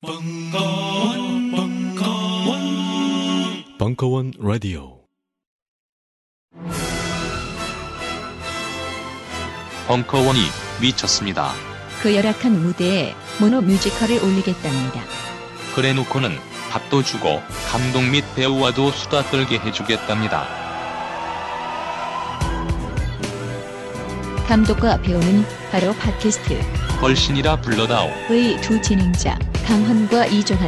벙커원, 벙커원, 벙커원 라디오. 벙커원이 미쳤습니다. 그 열악한 무대에 모노 뮤지컬을 올리겠답니다. 그래놓고는 밥도 주고 감독 및 배우와도 수다 떨게 해주겠답니다. 감독과 배우는 바로 팟캐스트 걸신이라 불러다오. 의 두 진행자 강헌과 이종환.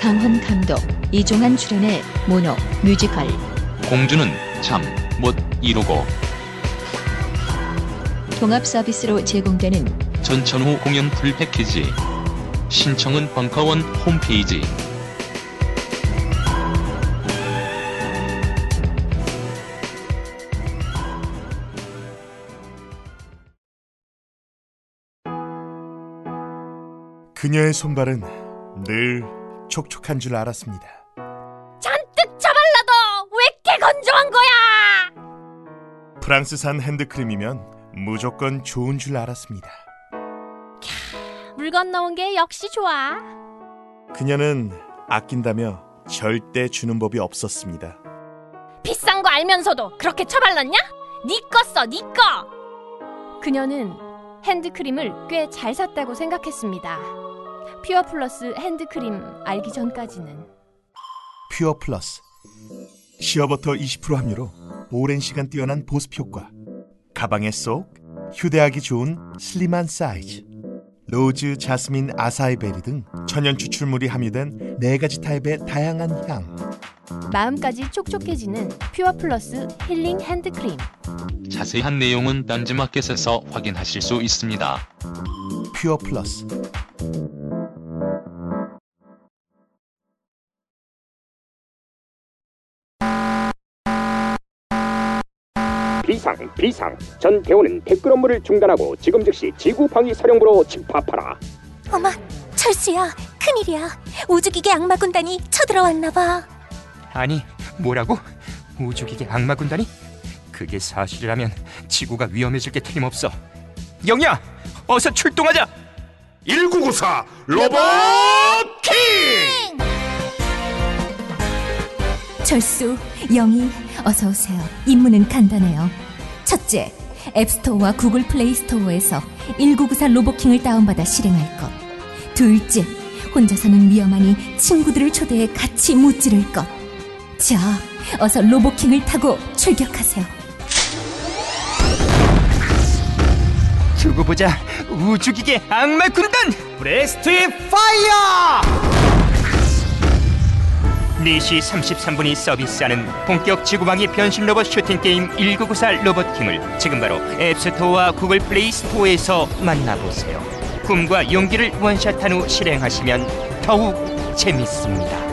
강헌 감독, 이종환 출연의 모노 뮤지컬 공주는 잠 못 이루고 통합 서비스로 제공되는 전천후 공연 풀 패키지. 신청은 벙커원 홈페이지. 그녀의 손발은 늘 촉촉한 줄 알았습니다. 잔뜩 처발라도 왜 이렇게 건조한 거야? 프랑스산 핸드크림이면 무조건 좋은 줄 알았습니다. 물 건너온 게 역시 좋아. 그녀는 아낀다며 절대 주는 법이 없었습니다. 비싼 거 알면서도 그렇게 처발랐냐? 니꺼 써, 니꺼. 그녀는 핸드크림을 꽤 잘 샀다고 생각했습니다. 퓨어 플러스 핸드크림 알기 전까지는. 퓨어 플러스. 시어버터 20% 함유로 오랜 시간 뛰어난 보습 효과. 가방에 쏙 휴대하기 좋은 슬림한 사이즈. 로즈, 자스민, 아사이 베리 등 천연 추출물이 함유된 네 가지 타입의 다양한 향. 마음까지 촉촉해지는 퓨어 플러스 힐링 핸드크림. 자세한 내용은 딴지마켓에서 확인하실 수 있습니다. 퓨어 플러스 비상 비상 전 대원은 댓글 업무를 중단하고 지금 즉시 지구 방위 사령부로 집합하라 어머, 철수야, 큰일이야. 우주기계 악마 군단이 쳐들어왔나 봐. 아니 뭐라고? 우주기계 악마 군단이? 그게 사실이라면 지구가 위험해질 게 틀림없어 영희야 어서 출동하자 1994 로봇 킹! 철수, 영희, 어서 오세요. 임무는 간단해요. 첫째, 앱스토어와 구글 플레이 스토어에서 1994 로보킹을 다운받아 실행할 것. 둘째, 혼자서는 위험하니 친구들을 초대해 같이 무찌를 것. 자, 어서 로보킹을 타고 출격하세요. 두고 보자 우주기계 악마 군단 Breast Fire! 4시 33분이 서비스하는 본격 지구방위 변신 로봇 슈팅 게임 1994 로보킹을 지금 바로 앱스토어와 구글 플레이 스토어에서 만나보세요. 꿈과 용기를 원샷한 후 실행하시면 더욱 재밌습니다.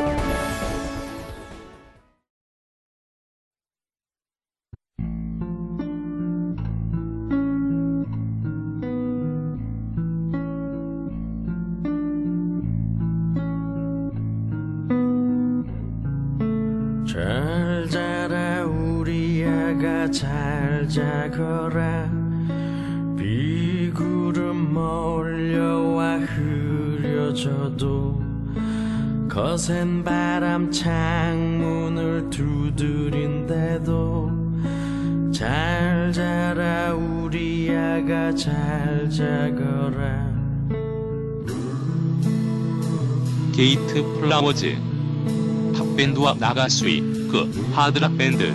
거센 바람 창문을 두드린데도 잘 자라 우리 아가 잘 자거라. 게이트 플라워즈 팝밴드와 나가수이 그 하드락 밴드.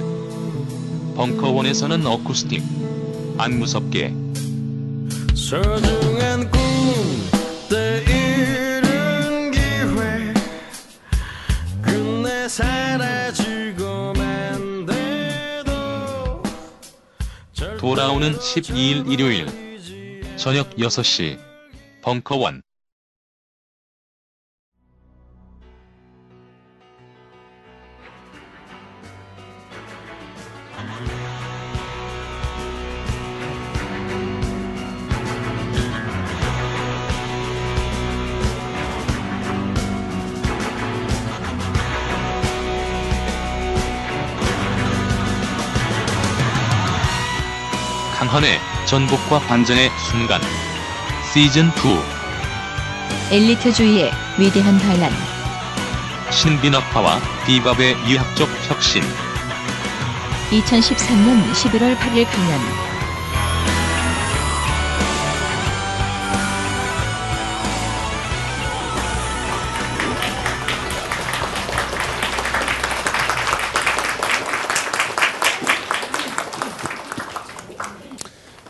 벙커원에서는 어쿠스틱 안 무섭게. 소중한 꿈때 돌아오는 12일 일요일 저녁 6시 벙커원 강헌의 전복과 반전의 순간 시즌 2 엘리트주의의 위대한 반란. 신빈학파와 비밥의 의학적 혁신. 2013년 11월 8일 강연.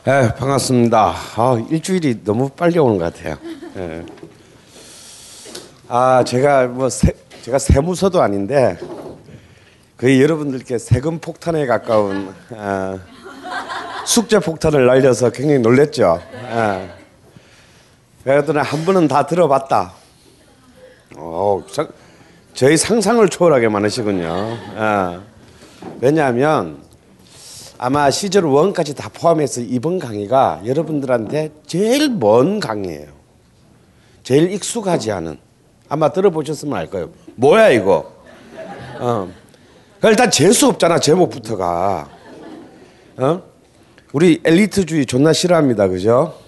예, 반갑습니다. 아, 일주일이 너무 빨리 오는 것 같아요. 예. 아, 제가 뭐 세, 제가 세무서도 아닌데 거의 여러분들께 세금 폭탄에 가까운 아, 숙제 폭탄을 날려서 굉장히 놀랬죠. 예. 그랬더니 한 번은 다 들어봤다. 어, 상, 저희 상상을 초월하게 많으시군요. 예. 왜냐하면 아마 시절 1까지 다 포함해서 이번 강의가 여러분들한테 제일 먼 강의예요. 제일 익숙하지 않은. 아마 들어보셨으면 알 거예요. 뭐야 이거? 어. 그러니까 일단 재수 없잖아 제목부터가. 어? 우리 엘리트주의 존나 싫어합니다, 그죠?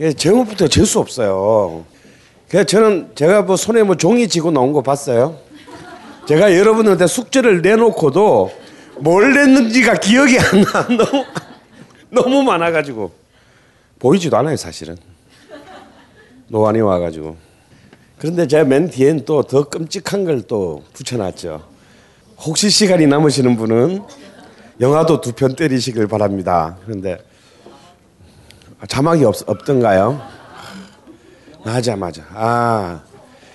예, 제목부터 재수 없어요. 그래서 저는 제가 뭐 손에 뭐 종이 쥐고 나온 거 봤어요. 제가 여러분한테 숙제를 내놓고도 뭘 냈는지가 기억이 안 나. 너무 너무 많아가지고 보이지도 않아요 사실은. 노안이 와가지고. 그런데 제가 맨 뒤엔 또 더 끔찍한 걸 또 붙여놨죠. 혹시 시간이 남으시는 분은 영화도 두 편 때리시길 바랍니다. 그런데 자막이 없, 없던가요? 맞아 맞아. 아,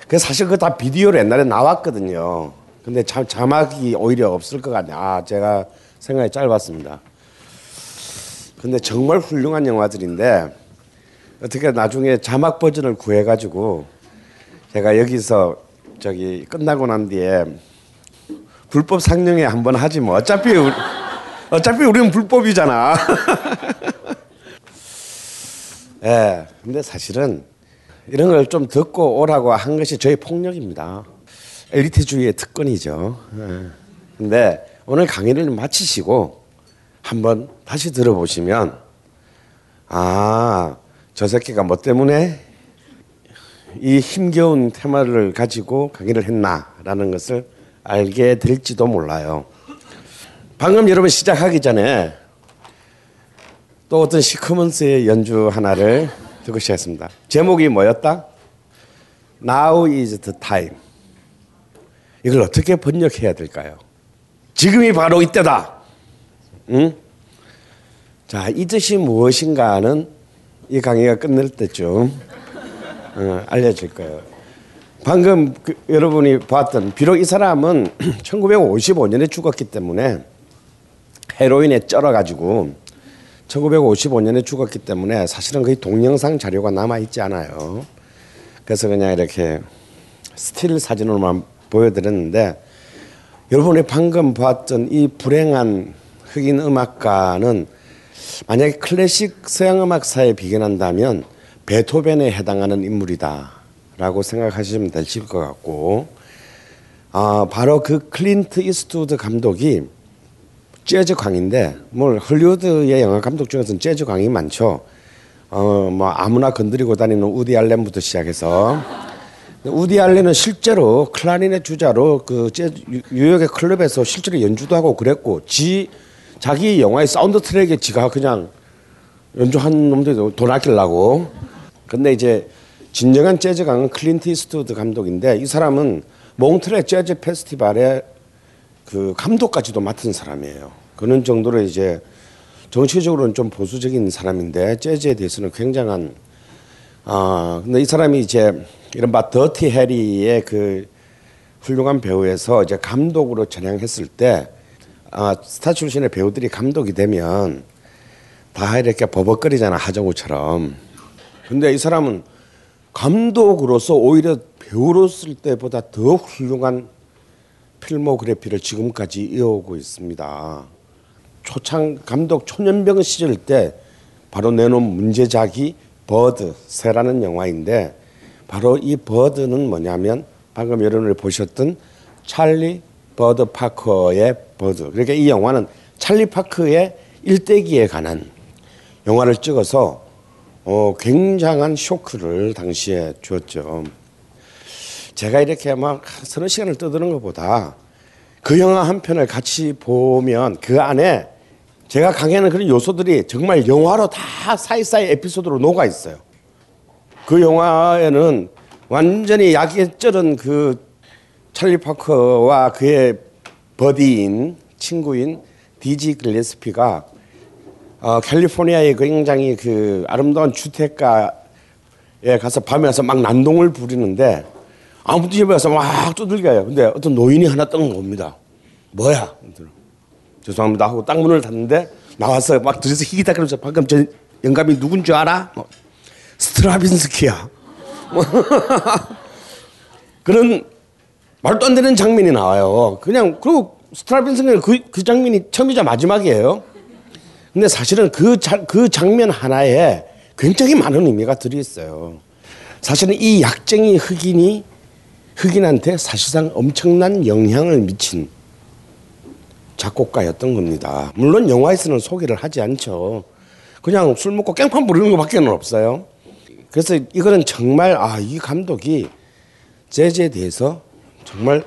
그 사실 그거 다 비디오로 옛날에 나왔거든요. 근데 자, 자막이 오히려 없을 것 같네. 아, 제가 생각이 짧았습니다. 근데 정말 훌륭한 영화들인데 어떻게 나중에 자막 버전을 구해가지고 제가 여기서 저기 끝나고 난 뒤에 불법 상영회 한번 하지 뭐 어차피 우리, 어차피 우리는 불법이잖아. 예. 네, 근데 사실은 이런 걸 좀 듣고 오라고 한 것이 저희 폭력입니다. 엘리트주의의 특권이죠. 예. 근데 오늘 강의를 마치시고 한번 다시 들어보시면 아, 저 새끼가 뭐 때문에 이 힘겨운 테마를 가지고 강의를 했나라는 것을 알게 될지도 몰라요. 방금 여러분 시작하기 전에 또 어떤 시커먼스의 연주 하나를 듣고 시작했습니다. 제목이 뭐였다? Now is the time. 이걸 어떻게 번역해야 될까요? 지금이 바로 이때다. 응? 자, 이 뜻이 무엇인가는 이 강의가 끝날 때쯤 어, 알려줄 거예요. 방금 그, 여러분이 봤던 비록 이 사람은 1955년에 죽었기 때문에 헤로인에 쩔어 가지고 1955년에 죽었기 때문에 사실은 거의 동영상 자료가 남아 있지 않아요. 그래서 그냥 이렇게 스틸 사진으로만 보여드렸는데 여러분이 방금 봤던 이 불행한 흑인 음악가는 만약에 클래식 서양 음악사에 비견한다면 베토벤에 해당하는 인물이다라고 생각하시면 되실 것 같고 아 바로 그 클린트 이스트우드 감독이 재즈 광인데 뭘 헐리우드의 영화 감독 중에서는 재즈 광이 많죠. 어 뭐 아무나 건드리고 다니는 우디 알렌부터 시작해서 우디 알렌은 실제로 클라리넷 주자로 그 뉴욕의 클럽에서 실제로 연주도 하고 그랬고 지 자기 영화의 사운드 트랙에 지가 그냥 연주한 놈들 돈 아끼려고. 근데 이제 진정한 재즈광은 클린트 이스트우드 감독인데 이 사람은 몽트뢰 재즈 페스티벌의 그 감독까지도 맡은 사람이에요. 그런 정도로 이제 정치적으로는 좀 보수적인 사람인데 재즈에 대해서는 굉장한 아 근데 이 사람이 이제 이른바 더티 해리의 그 훌륭한 배우에서 이제 감독으로 전향했을 때 아, 스타 출신의 배우들이 감독이 되면 다 이렇게 버벅거리잖아 하정우처럼. 근데 이 사람은 감독으로서 오히려 배우로쓸 때보다 더 훌륭한 필모그래피를 지금까지 이어오고 있습니다. 초창 감독 초년병 시절 때 바로 내놓은 문제작이 Bird 새라는 영화인데 바로 이 Bird는 뭐냐면 방금 여러분이 보셨던 찰리 버드 파커의 Bird. 그러니까 이 영화는 찰리 파크의 일대기에 관한 영화를 찍어서 어, 굉장한 쇼크를 당시에 주었죠. 제가 이렇게 막 서너 시간을 떠드는 것보다 그 영화 한 편을 같이 보면 그 안에 제가 강의하는 그런 요소들이 정말 영화로 다 사이사이 에피소드로 녹아 있어요. 그 영화에는 완전히 약에 쩔은 그 찰리 파커와 그의 버디인 친구인 디지 글레스피가 어, 캘리포니아의 굉장히 그 아름다운 주택가에 가서 밤에 가서 막 난동을 부리는데 아무도 집에 가서 막 두들겨요. 근데 어떤 노인이 하나 떠는 겁니다. 뭐야? 죄송합니다 하고 딱 문을 닫는데 나와서 막 들여서 희기다그러면서 방금 저 영감이 누군 줄 알아? 뭐, 스트라빈스키야. 뭐 그런 말도 안 되는 장면이 나와요. 그냥 그리고 스트라빈스키는 그, 그 장면이 처음이자 마지막이에요. 근데 사실은 그, 자, 그 장면 하나에 굉장히 많은 의미가 들어 있어요. 사실은 이 약쟁이 흑인이 흑인한테 사실상 엄청난 영향을 미친 작곡가였던 겁니다. 물론 영화에서는 소개를 하지 않죠. 그냥 술 먹고 깽판 부리는 것밖에 없어요. 그래서 이거는 정말 아 이 감독이 재즈에 대해서 정말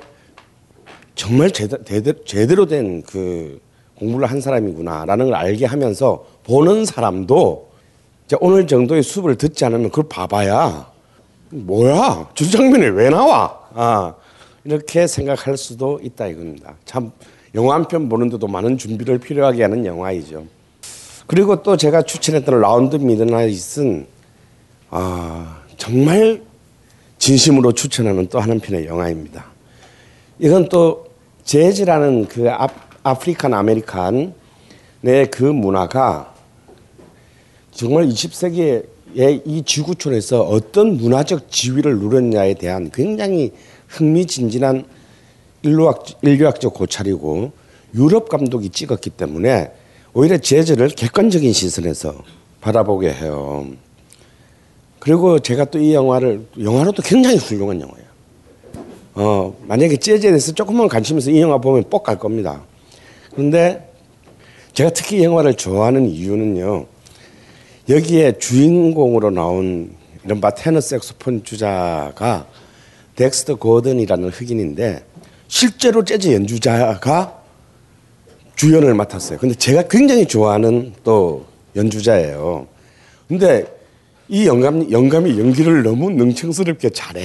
정말 제대로, 제대로 된 그 공부를 한 사람이구나라는 걸 알게 하면서 보는 사람도 오늘 정도의 수업을 듣지 않으면 그걸 봐봐야 뭐야? 저 장면이 왜 나와? 아 이렇게 생각할 수도 있다 이겁니다. 참 영화 한 편 보는데도 많은 준비를 필요하게 하는 영화이죠. 그리고 또 제가 추천했던 Round Midnight은 아 정말 진심으로 추천하는 또 한 편의 영화입니다 이건 또 재즈라는 그 아, African American의 그 문화가 정말 20세기에 이 지구촌에서 어떤 문화적 지위를 누렸냐에 대한 굉장히 흥미진진한 인류학, 인류학적 고찰이고 유럽 감독이 찍었기 때문에 오히려 재즈를 객관적인 시선에서 바라보게 해요. 그리고 제가 또 이 영화를 영화로도 굉장히 훌륭한 영화예요. 어, 만약에 재즈에 대해서 조금만 관심 있어 이 영화 보면 뻑 갈 겁니다. 그런데 제가 특히 이 영화를 좋아하는 이유는요. 여기에 주인공으로 나온 이른바 테너 색소폰 주자가 덱스터 고든이라는 흑인인데 실제로 재즈 연주자가 주연을 맡았어요. 근데 제가 굉장히 좋아하는 또 연주자예요. 근데 이 영감, 영감이 연기를 너무 능청스럽게 잘해.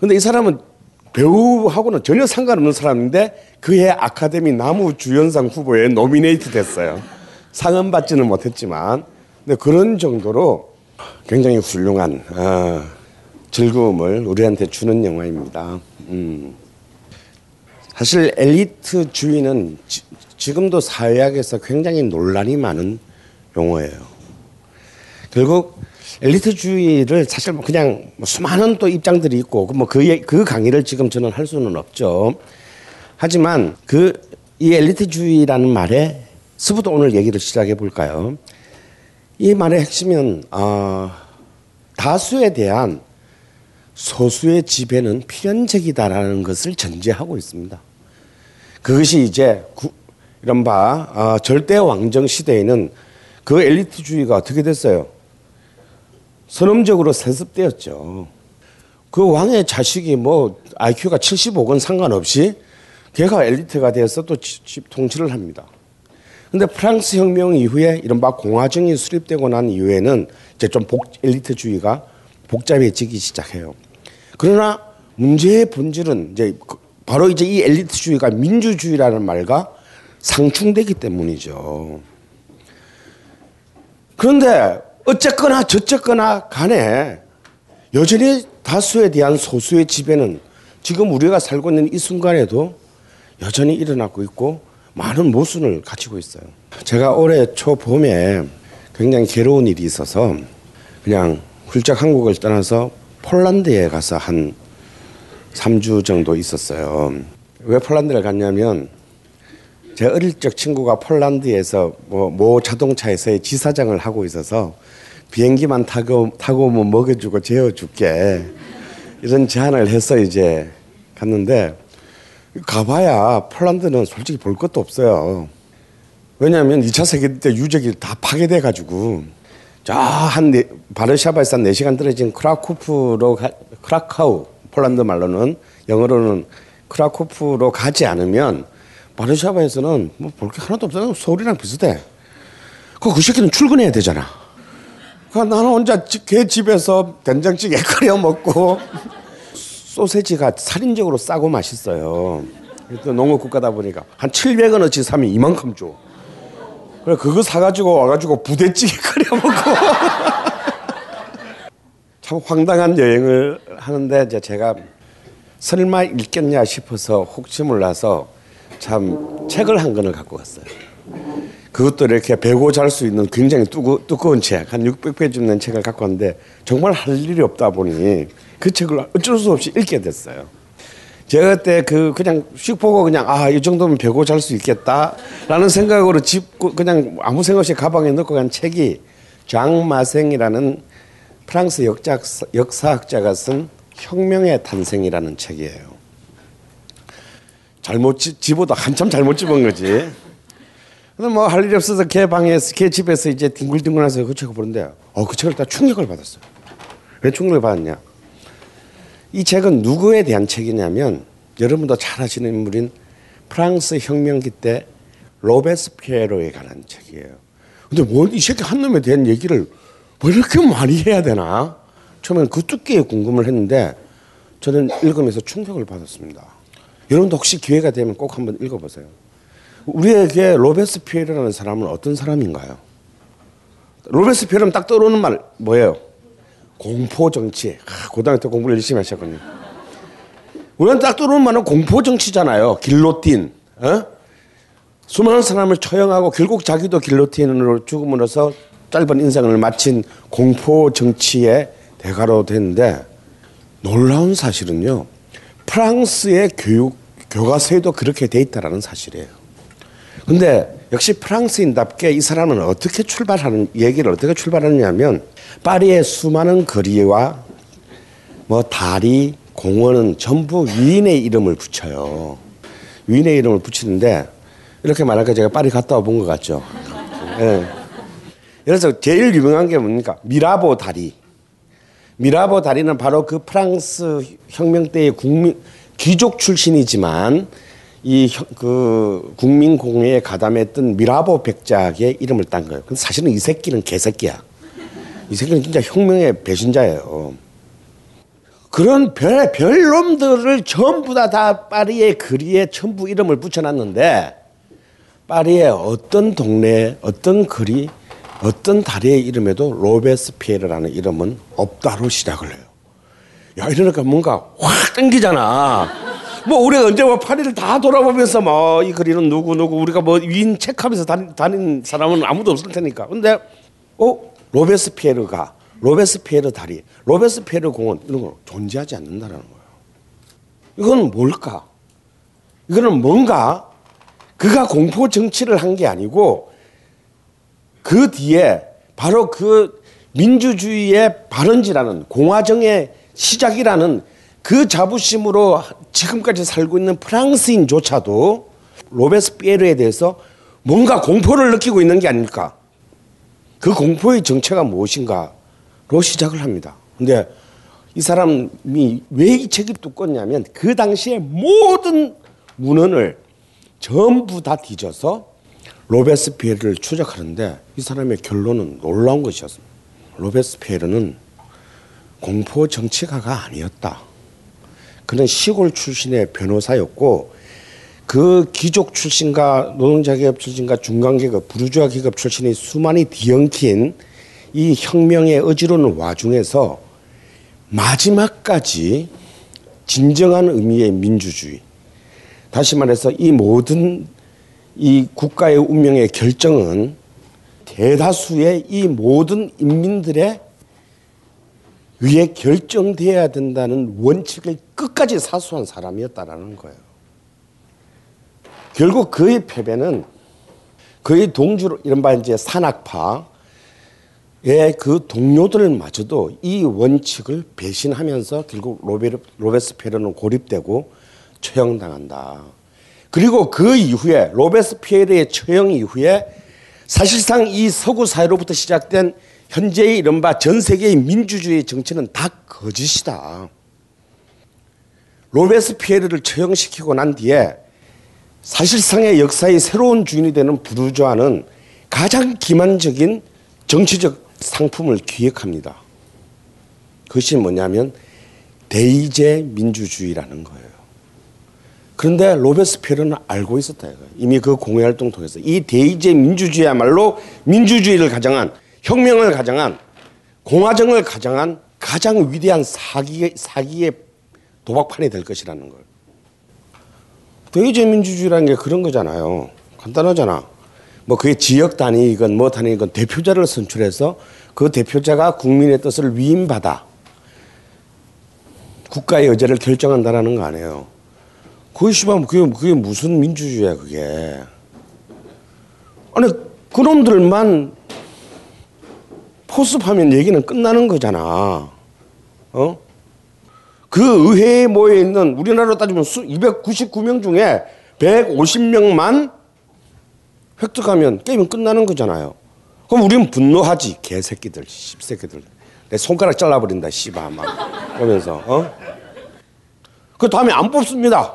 근데 이 사람은 배우하고는 전혀 상관없는 사람인데 그해 아카데미 남우 주연상 후보에 노미네이트 됐어요. 상은 받지는 못했지만 근데 그런 정도로 굉장히 훌륭한 어, 즐거움을 우리한테 주는 영화입니다. 음. 사실 엘리트 주의는 지, 지금도 사회학에서 굉장히 논란이 많은 용어예요. 결국 엘리트주의를 사실 뭐 그냥 뭐 수많은 또 입장들이 있고 뭐그 그 강의를 지금 저는 할 수는 없죠. 하지만 그 이 엘리트주의라는 말에 서부터 오늘 얘기를 시작해 볼까요? 이 말의 핵심은 어, 다수에 대한 소수의 지배는 필연적이다라는 것을 전제하고 있습니다. 그것이 이제 구, 이른바 어, 절대 왕정 시대에는 그 엘리트주의가 어떻게 됐어요? 선언적으로 세습되었죠. 그 왕의 자식이 뭐 IQ가 75건 상관없이 걔가 엘리트가 되어서 또 통치를 합니다. 근데 프랑스 혁명 이후에 이른바 공화정이 수립되고 난 이후에는 이제 좀 복, 엘리트주의가 복잡해지기 시작해요. 그러나 문제의 본질은 이제 그 바로 이제 이 엘리트주의가 민주주의라는 말과 상충되기 때문이죠. 그런데 어쨌거나 저쨌거나 간에 여전히 다수에 대한 소수의 지배는 지금 우리가 살고 있는 이 순간에도 여전히 일어나고 있고 많은 모순을 갖추고 있어요. 제가 올해 초 봄에 굉장히 괴로운 일이 있어서 그냥 훌쩍 한국을 떠나서 폴란드에 가서 한 3주 정도 있었어요. 왜 폴란드를 갔냐면 제 어릴 적 친구가 폴란드에서 뭐, 모 자동차에서의 지사장을 하고 있어서 비행기만 타고, 타고 오면 먹여주고 재워줄게. 이런 제안을 해서 이제 갔는데 가봐야 폴란드는 솔직히 볼 것도 없어요. 왜냐하면 2차 세계대 때 유적이 다 파괴돼 가지고 저한 네, 바르샤바에서 한 4시간 떨어진 크라쿠프로 가, 크라카우 폴란드 말로는 영어로는 크라쿠프로 가지 않으면 바르샤바에서는 뭐 볼 게 하나도 없어 서울이랑 비슷해. 그, 그 새끼는 출근해야 되잖아. 그 나는 혼자 지- 걔 집에서 된장찌개 끓여 먹고 소세지가 살인적으로 싸고 맛있어요. 또 농업 국가다 보니까 한 700원어치 사면 이만큼 줘. 그래 그거 사가지고 와가지고 부대찌개 끓여 먹고 참 황당한 여행을 하는데 이제 제가 설마 읽겠냐 싶어서 혹시 몰라서 참 책을 한 권을 갖고 갔어요. 그것도 이렇게 배고 잘 수 있는 굉장히 두꺼, 두꺼운 책, 한 600페이지 되는 책을 갖고 왔는데 정말 할 일이 없다 보니 그 책을 어쩔 수 없이 읽게 됐어요. 제가 그때 그 그냥 씩 보고 그냥 아 이 정도면 배고 잘 수 있겠다라는 생각으로 짚고 그냥 아무 생각 없이 가방에 넣고 간 책이 장 마생이라는 프랑스 역사, 역사학자가 쓴 혁명의 탄생이라는 책이에요. 잘못 집, 집어도 한참 잘못 집은 거지. 근데 뭐 할 일이 없어서 걔 방에서 걔 집에서 이제 뒹굴뒹굴해서 그 책을 보는데 어 그 책을 다 충격을 받았어요. 왜 충격을 받았냐? 이 책은 누구에 대한 책이냐면 여러분도 잘 아시는 인물인 프랑스 혁명기 때 로베스피에로에 관한 책이에요. 근데 뭐이 새끼 한 놈에 대한 얘기를 왜 이렇게 많이 해야 되나? 처음엔 그 두께에 궁금을 했는데 저는 읽으면서 충격을 받았습니다. 여러분도 혹시 기회가 되면 꼭 한번 읽어보세요. 우리에게 로베스피에르라는 사람은 어떤 사람인가요? 로베스피에르는 딱 떠오르는 말 뭐예요? 공포 정치. 아, 고등학교 때 공부를 열심히 하셨거든요. 우리는 딱 떠오르는 말은 공포 정치잖아요. 길로틴. 어? 수많은 사람을 처형하고 결국 자기도 길로틴으로 죽음으로써 짧은 인생을 마친 공포 정치의 대가로 됐는데 놀라운 사실은요. 프랑스의 교육 교과서에도 그렇게 돼 있다라는 사실이에요. 근데 역시 프랑스인답게 이 사람은 어떻게 출발하는 얘기를 어떻게 출발하느냐면 파리의 수많은 거리와 뭐 다리, 공원은 전부 위인의 이름을 붙여요. 위인의 이름을 붙이는데 이렇게 말하니까 제가 파리 갔다 와 본 것 같죠. 예. 그래서 제일 유명한 게 뭡니까? 미라보 다리. 미라보 다리는 바로 그 프랑스 혁명 때의 국민 귀족 출신이지만 이 그 국민공회에 가담했던 미라보 백작의 이름을 딴 거예요. 근데 사실은 이 새끼는 개새끼야. 이 새끼는 진짜 혁명의 배신자예요. 그런 별, 별 놈들을 전부 다, 다 파리의 거리에 전부 이름을 붙여놨는데 파리의 어떤 동네, 어떤 거리, 어떤 다리의 이름에도 로베스피에르라는 이름은 없다로 시작을 해요. 야, 이러니까 뭔가 확 땡기잖아. 뭐 우리가 언제 뭐 파리를 다 돌아보면서 뭐이 거리는 누구 누구 우리가 뭐 위인 체크하면서 다닌, 다닌 사람은 아무도 없을 테니까. 근데 어 로베스피에르가 로베스피에르 다리, 로베스피에르 공원 이런 거 존재하지 않는다라는 거예요. 이건 뭘까? 이거는 뭔가 그가 공포 정치를 한 게 아니고 그 뒤에 바로 그 민주주의의 발원지라는 공화정의 시작이라는 그 자부심으로 지금까지 살고 있는 프랑스인조차도 로베스피에르에 대해서 뭔가 공포를 느끼고 있는 게 아닐까. 그 공포의 정체가 무엇인가로 시작을 합니다. 근데 이 사람이 왜 이 책이 두껍냐면 그 당시에 모든 문헌을 전부 다 뒤져서 로베스피에르를 추적하는데 이 사람의 결론은 놀라운 것이었습니다. 로베스피에르는 공포 정치가가 아니었다. 그는 시골 출신의 변호사였고 그 귀족 출신과 노동자 계급 출신과 중간 계급, 부르주아 계급 출신의 수많이 뒤엉킨 이 혁명의 어지러운 와중에서 마지막까지 진정한 의미의 민주주의. 다시 말해서 이 모든 이 국가의 운명의 결정은 대다수의 이 모든 인민들의 위에 결정돼야 된다는 원칙을 끝까지 사수한 사람이었다라는 거예요. 결국 그의 패배는 그의 동주로 이른바 이제 산악파의 그 동료들마저도 이 원칙을 배신하면서 결국 로베, 로베스피에르는 고립되고 처형당한다. 그리고 그 이후에 로베스피에르의 처형 이후에 사실상 이 서구 사회로부터 시작된 현재의 이른바 전 세계의 민주주의 정치는 다 거짓이다. 로베스피에르를 처형시키고 난 뒤에 사실상의 역사의 새로운 주인이 되는 부르주아는 가장 기만적인 정치적 상품을 기획합니다. 그것이 뭐냐면 대의제 민주주의라는 거예요. 그런데 로베스피에르는 알고 있었다 이거예요. 이미 그 공회 활동 통해서 이 대의제 민주주의야말로 민주주의를 가정한 혁명을 가정한 공화정을 가정한 가장 위대한 사기의 사기의 도박판이 될 것이라는 걸. 대의제 민주주의라는 게 그런 거잖아요. 간단하잖아. 뭐 그게 지역 단위이건 뭐 단위이건 대표자를 선출해서 그 대표자가 국민의 뜻을 위임받아 국가의 의제를 결정한다라는 거 아니에요. 그게 씨발 그게, 그게 무슨 민주주의야 그게. 아니 그놈들만 포섭하면 얘기는 끝나는 거잖아. 어? 그 의회에 모여 있는 우리나라로 따지면 수 299명 중에 150명만 획득하면 게임은 끝나는 거잖아요. 그럼 우리는 분노하지 개새끼들, 씹새끼들. 내 손가락 잘라버린다 씨바 막 그러면서 어? 그 다음에 안 뽑습니다.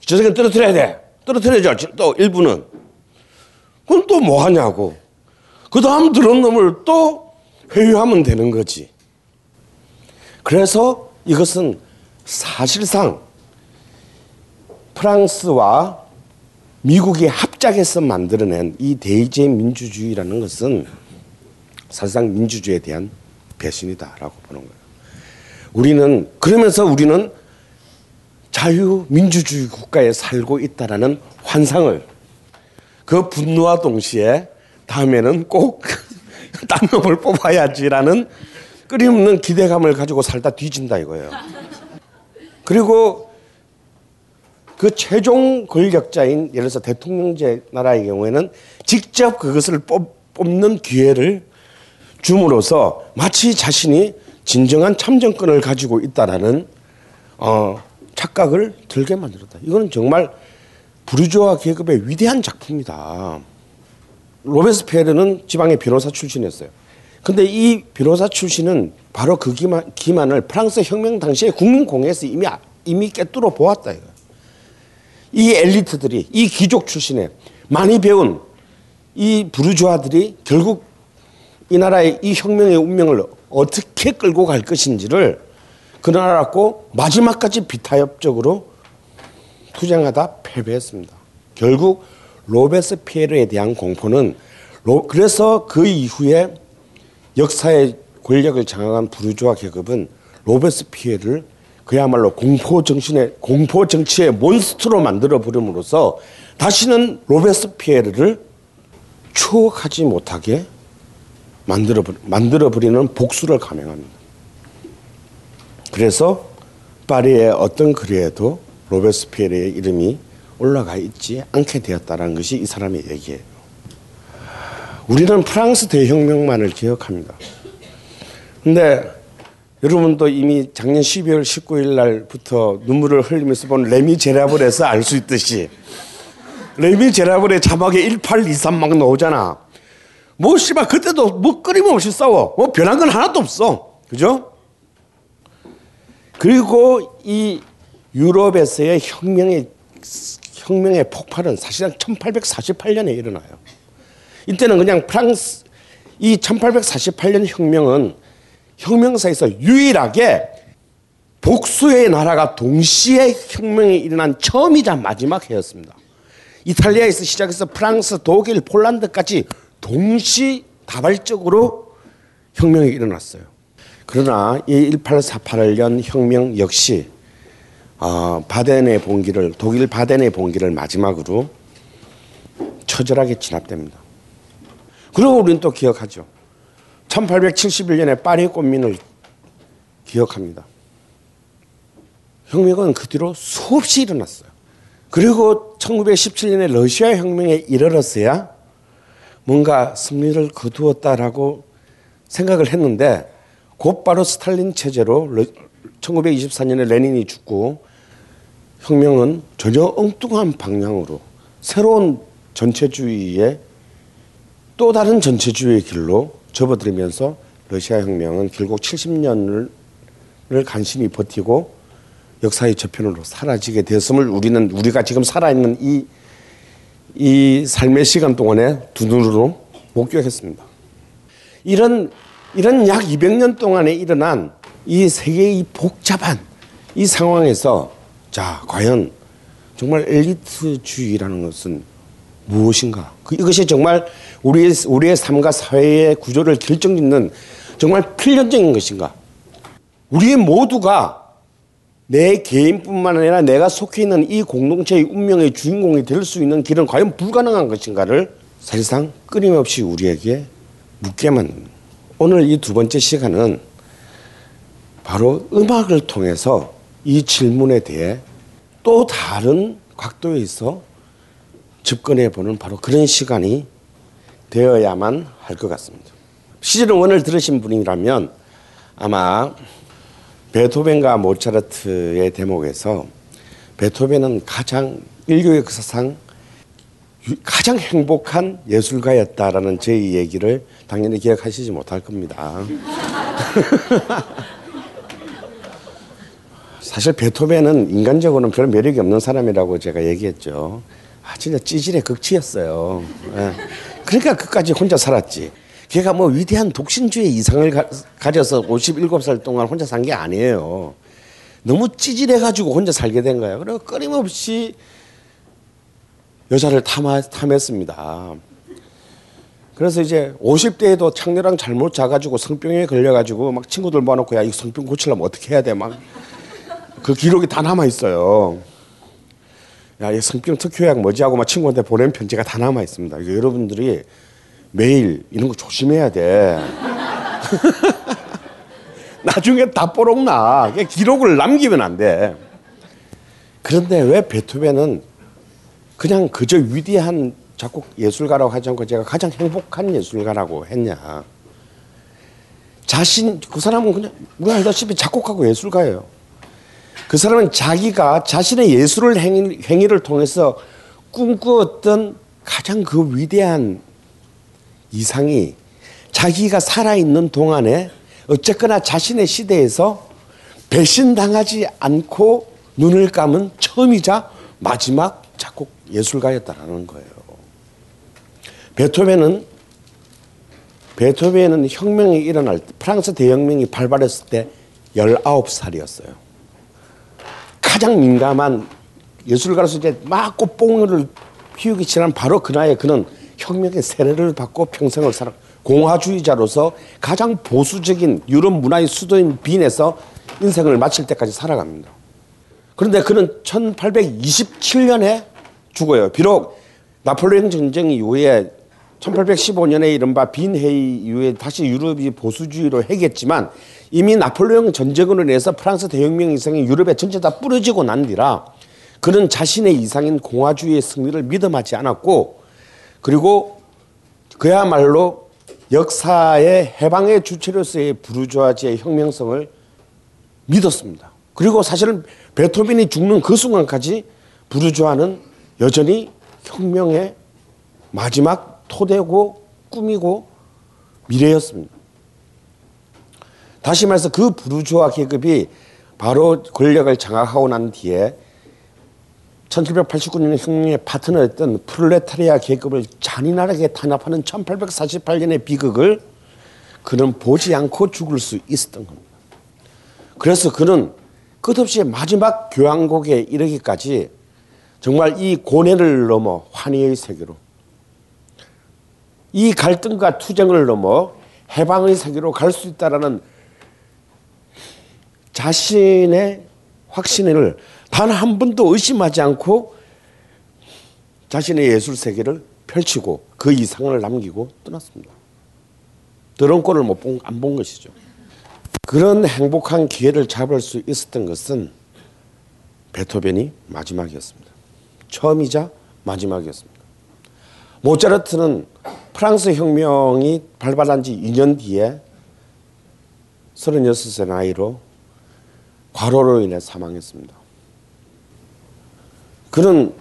저 새끼 떨어뜨려야 돼. 떨어뜨려야죠. 또 일부는. 그럼 또 뭐 하냐고. 그 다음 들은 놈을 또 회유하면 되는 거지. 그래서 이것은 사실상 프랑스와 미국이 합작해서 만들어낸 이 대의제 민주주의라는 것은 사실상 민주주의에 대한 배신이다라고 보는 거예요. 우리는 그러면서 우리는 자유 민주주의 국가에 살고 있다라는 환상을 그 분노와 동시에 다음에는 꼭 딴 놈을 뽑아야지라는 끊임없는 기대감을 가지고 살다 뒤진다 이거예요. 그리고 그 최종 권력자인 예를 들어서 대통령제 나라의 경우에는 직접 그것을 뽑, 뽑는 기회를 줌으로써 마치 자신이 진정한 참정권을 가지고 있다라는 어, 착각을 들게 만들었다. 이거는 정말 부르주아 계급의 위대한 작품이다. 로베스피에르는 지방의 변호사 출신이었어요. 근데 이 변호사 출신은 바로 그 기만, 기만을 프랑스 혁명 당시에 국민공회에서 이미 이미 꿰뚫어 보았다 이거. 이 엘리트들이 이 귀족 출신의 많이 배운 이 부르주아들이 결국 이 나라의 이 혁명의 운명을 어떻게 끌고 갈 것인지를 그 나라고 마지막까지 비타협적으로 투쟁하다 패배했습니다. 결국 로베스피에르에 대한 공포는 로, 그래서 그 이후에 역사의 권력을 장악한 부르주아 계급은 로베스피에르를 그야말로 공포 정신의 공포 정치의 monster로 만들어 버림으로써 다시는 로베스 피에르를 추억하지 못하게 만들어 만들어 버리는 복수를 감행합니다. 그래서 파리의 어떤 글에도 로베스피에르의 이름이 올라가 있지 않게 되었다는 것이 이 사람의 얘기예요. 우리는 프랑스 대혁명만을 기억합니다. 근데 여러분도 이미 작년 12월 19일 날부터 눈물을 흘리면서 본 레미 제라블에서 알 수 있듯이 레미 제라블의 자막에 1823막 나오잖아. 뭐 씨발 그때도 뭐 끊임없이 싸워. 뭐 변한 건 하나도 없어. 그죠? 그리고 이 유럽에서의 혁명의 혁명의 폭발은 사실상 1848년에 일어나요. 이때는 그냥 프랑스 이 1848년 혁명은 혁명사에서 유일하게 복수의 나라가 동시에 혁명이 일어난 처음이자 마지막 해였습니다. 이탈리아에서 시작해서 프랑스, 독일, 폴란드까지 동시 다발적으로 혁명이 일어났어요. 그러나 이 1848년 혁명 역시 어, 바덴의 봉기를 독일 바덴의 봉기를 마지막으로 처절하게 진압됩니다. 그리고 우리는 또 기억하죠. 1871년에 파리 꽃민을 기억합니다. 혁명은 그 뒤로 수없이 일어났어요. 그리고 1917년에 러시아 혁명에 이르렀어야 뭔가 승리를 거두었다라고 생각을 했는데 곧바로 스탈린 체제로 1924년에 레닌이 죽고 혁명은 전혀 엉뚱한 방향으로 새로운 전체주의의 또 다른 전체주의의 길로 접어들면서 러시아 혁명은 결국 70년을 간신히 버티고 역사의 저편으로 사라지게 되었음을 우리는 우리가 지금 살아있는 이, 이 삶의 시간 동안에 두 눈으로 목격했습니다. 이런, 이런 약 200년 동안에 일어난 이 세계의 복잡한 이 상황에서 자, 과연 정말 엘리트주의라는 것은 무엇인가? 그 이것이 정말 우리의, 우리의 삶과 사회의 구조를 결정짓는 정말 필연적인 것인가? 우리 모두가 내 개인뿐만 아니라 내가 속해 있는 이 공동체의 운명의 주인공이 될 수 있는 길은 과연 불가능한 것인가를 사실상 끊임없이 우리에게 묻게 만듭니다. 오늘 이 두 번째 시간은 바로 음악을 통해서 이 질문에 대해 또 다른 각도에서 접근해 보는 바로 그런 시간이 되어야만 할 것 같습니다. 시즌 1을 들으신 분이라면 아마 베토벤과 모차르트의 대목에서 베토벤은 가장 인류의 역사상 가장 행복한 예술가였다라는 제 얘기를 당연히 기억하시지 못할 겁니다. 사실 베토벤은 인간적으로는 별 매력이 없는 사람이라고 제가 얘기했죠. 아, 진짜 찌질의 극치였어요. 예. 그러니까 끝까지 혼자 살았지. 걔가 뭐 위대한 독신주의 이상을 가, 가져서 57살 동안 혼자 산 게 아니에요. 너무 찌질해가지고 혼자 살게 된 거예요. 그리고 끊임없이 여자를 탐하, 탐했습니다. 그래서 이제 50대에도 창녀랑 잘못 자가지고 성병에 걸려가지고 막 친구들 모아놓고 야, 이 성병 고치려면 어떻게 해야 돼? 막 그 기록이 다 남아 있어요. 야, 이 성병 특효약 뭐지 하고 막 친구한테 보낸 편지가 다 남아 있습니다. 여러분들이 매일 이런 거 조심해야 돼. 나중에 다 뽀록 나. 기록을 남기면 안 돼. 그런데 왜 베토벤은 그냥 그저 위대한 작곡 예술가라고 하지 않고 제가 가장 행복한 예술가라고 했냐. 자신, 그 사람은 그냥 우리가 알다시피 작곡하고 예술가예요. 그 사람은 자기가 자신의 예술을 행위, 행위를 통해서 꿈꾸었던 가장 그 위대한 이상이 자기가 살아있는 동안에 어쨌거나 자신의 시대에서 배신당하지 않고 눈을 감은 처음이자 마지막 작곡 예술가였다라는 거예요. 베토벤은 베토벤은 혁명이 일어날 때 프랑스 대혁명이 발발했을 때 19살이었어요. 가장 민감한 예술가로서 이제 막 꽃봉을 피우기 지난 바로 그 나이에 그는 혁명의 세례를 받고 평생을 살아 공화주의자로서 가장 보수적인 유럽 문화의 수도인 빈에서 인생을 마칠 때까지 살아갑니다. 그런데 그는 1827년에 죽어요. 비록 나폴레옹 전쟁 이후에 1815년에 이른바 빈 회의 이후에 다시 유럽이 보수주의로 해겠지만 이미 나폴레옹 전쟁으로 인해서 프랑스 대혁명 이상이 유럽에 전체 다 뿌려지고 난 뒤라 그는 자신의 이상인 공화주의의 승리를 믿음하지 않았고 그리고 그야말로 역사의 해방의 주체로서의 부르주아지의 혁명성을 믿었습니다. 그리고 사실은 베토벤이 죽는 그 순간까지 부르주아는 여전히 혁명의 마지막 토대고 꿈이고 미래였습니다. 다시 말해서 그 부르주아 계급이 바로 권력을 장악하고 난 뒤에 1789년 혁명의 파트너였던 프롤레타리아 계급을 잔인하게 탄압하는 1848년의 비극을 그는 보지 않고 죽을 수 있었던 겁니다. 그래서 그는 끝없이 마지막 교향곡에 이르기까지 정말 이 고뇌를 넘어 환희의 세계로 이 갈등과 투쟁을 넘어 해방의 세계로 갈 수 있다라는 자신의 확신을 단 한 번도 의심하지 않고 자신의 예술 세계를 펼치고 그 이상을 남기고 떠났습니다. 드럼권을 못 본, 안본 것이죠. 그런 행복한 기회를 잡을 수 있었던 것은 베토벤이 마지막이었습니다. 처음이자 마지막이었습니다. 모차르트는 프랑스 혁명이 발발한 지 2년 뒤에 36세 나이로 과로로 인해 사망했습니다. 그는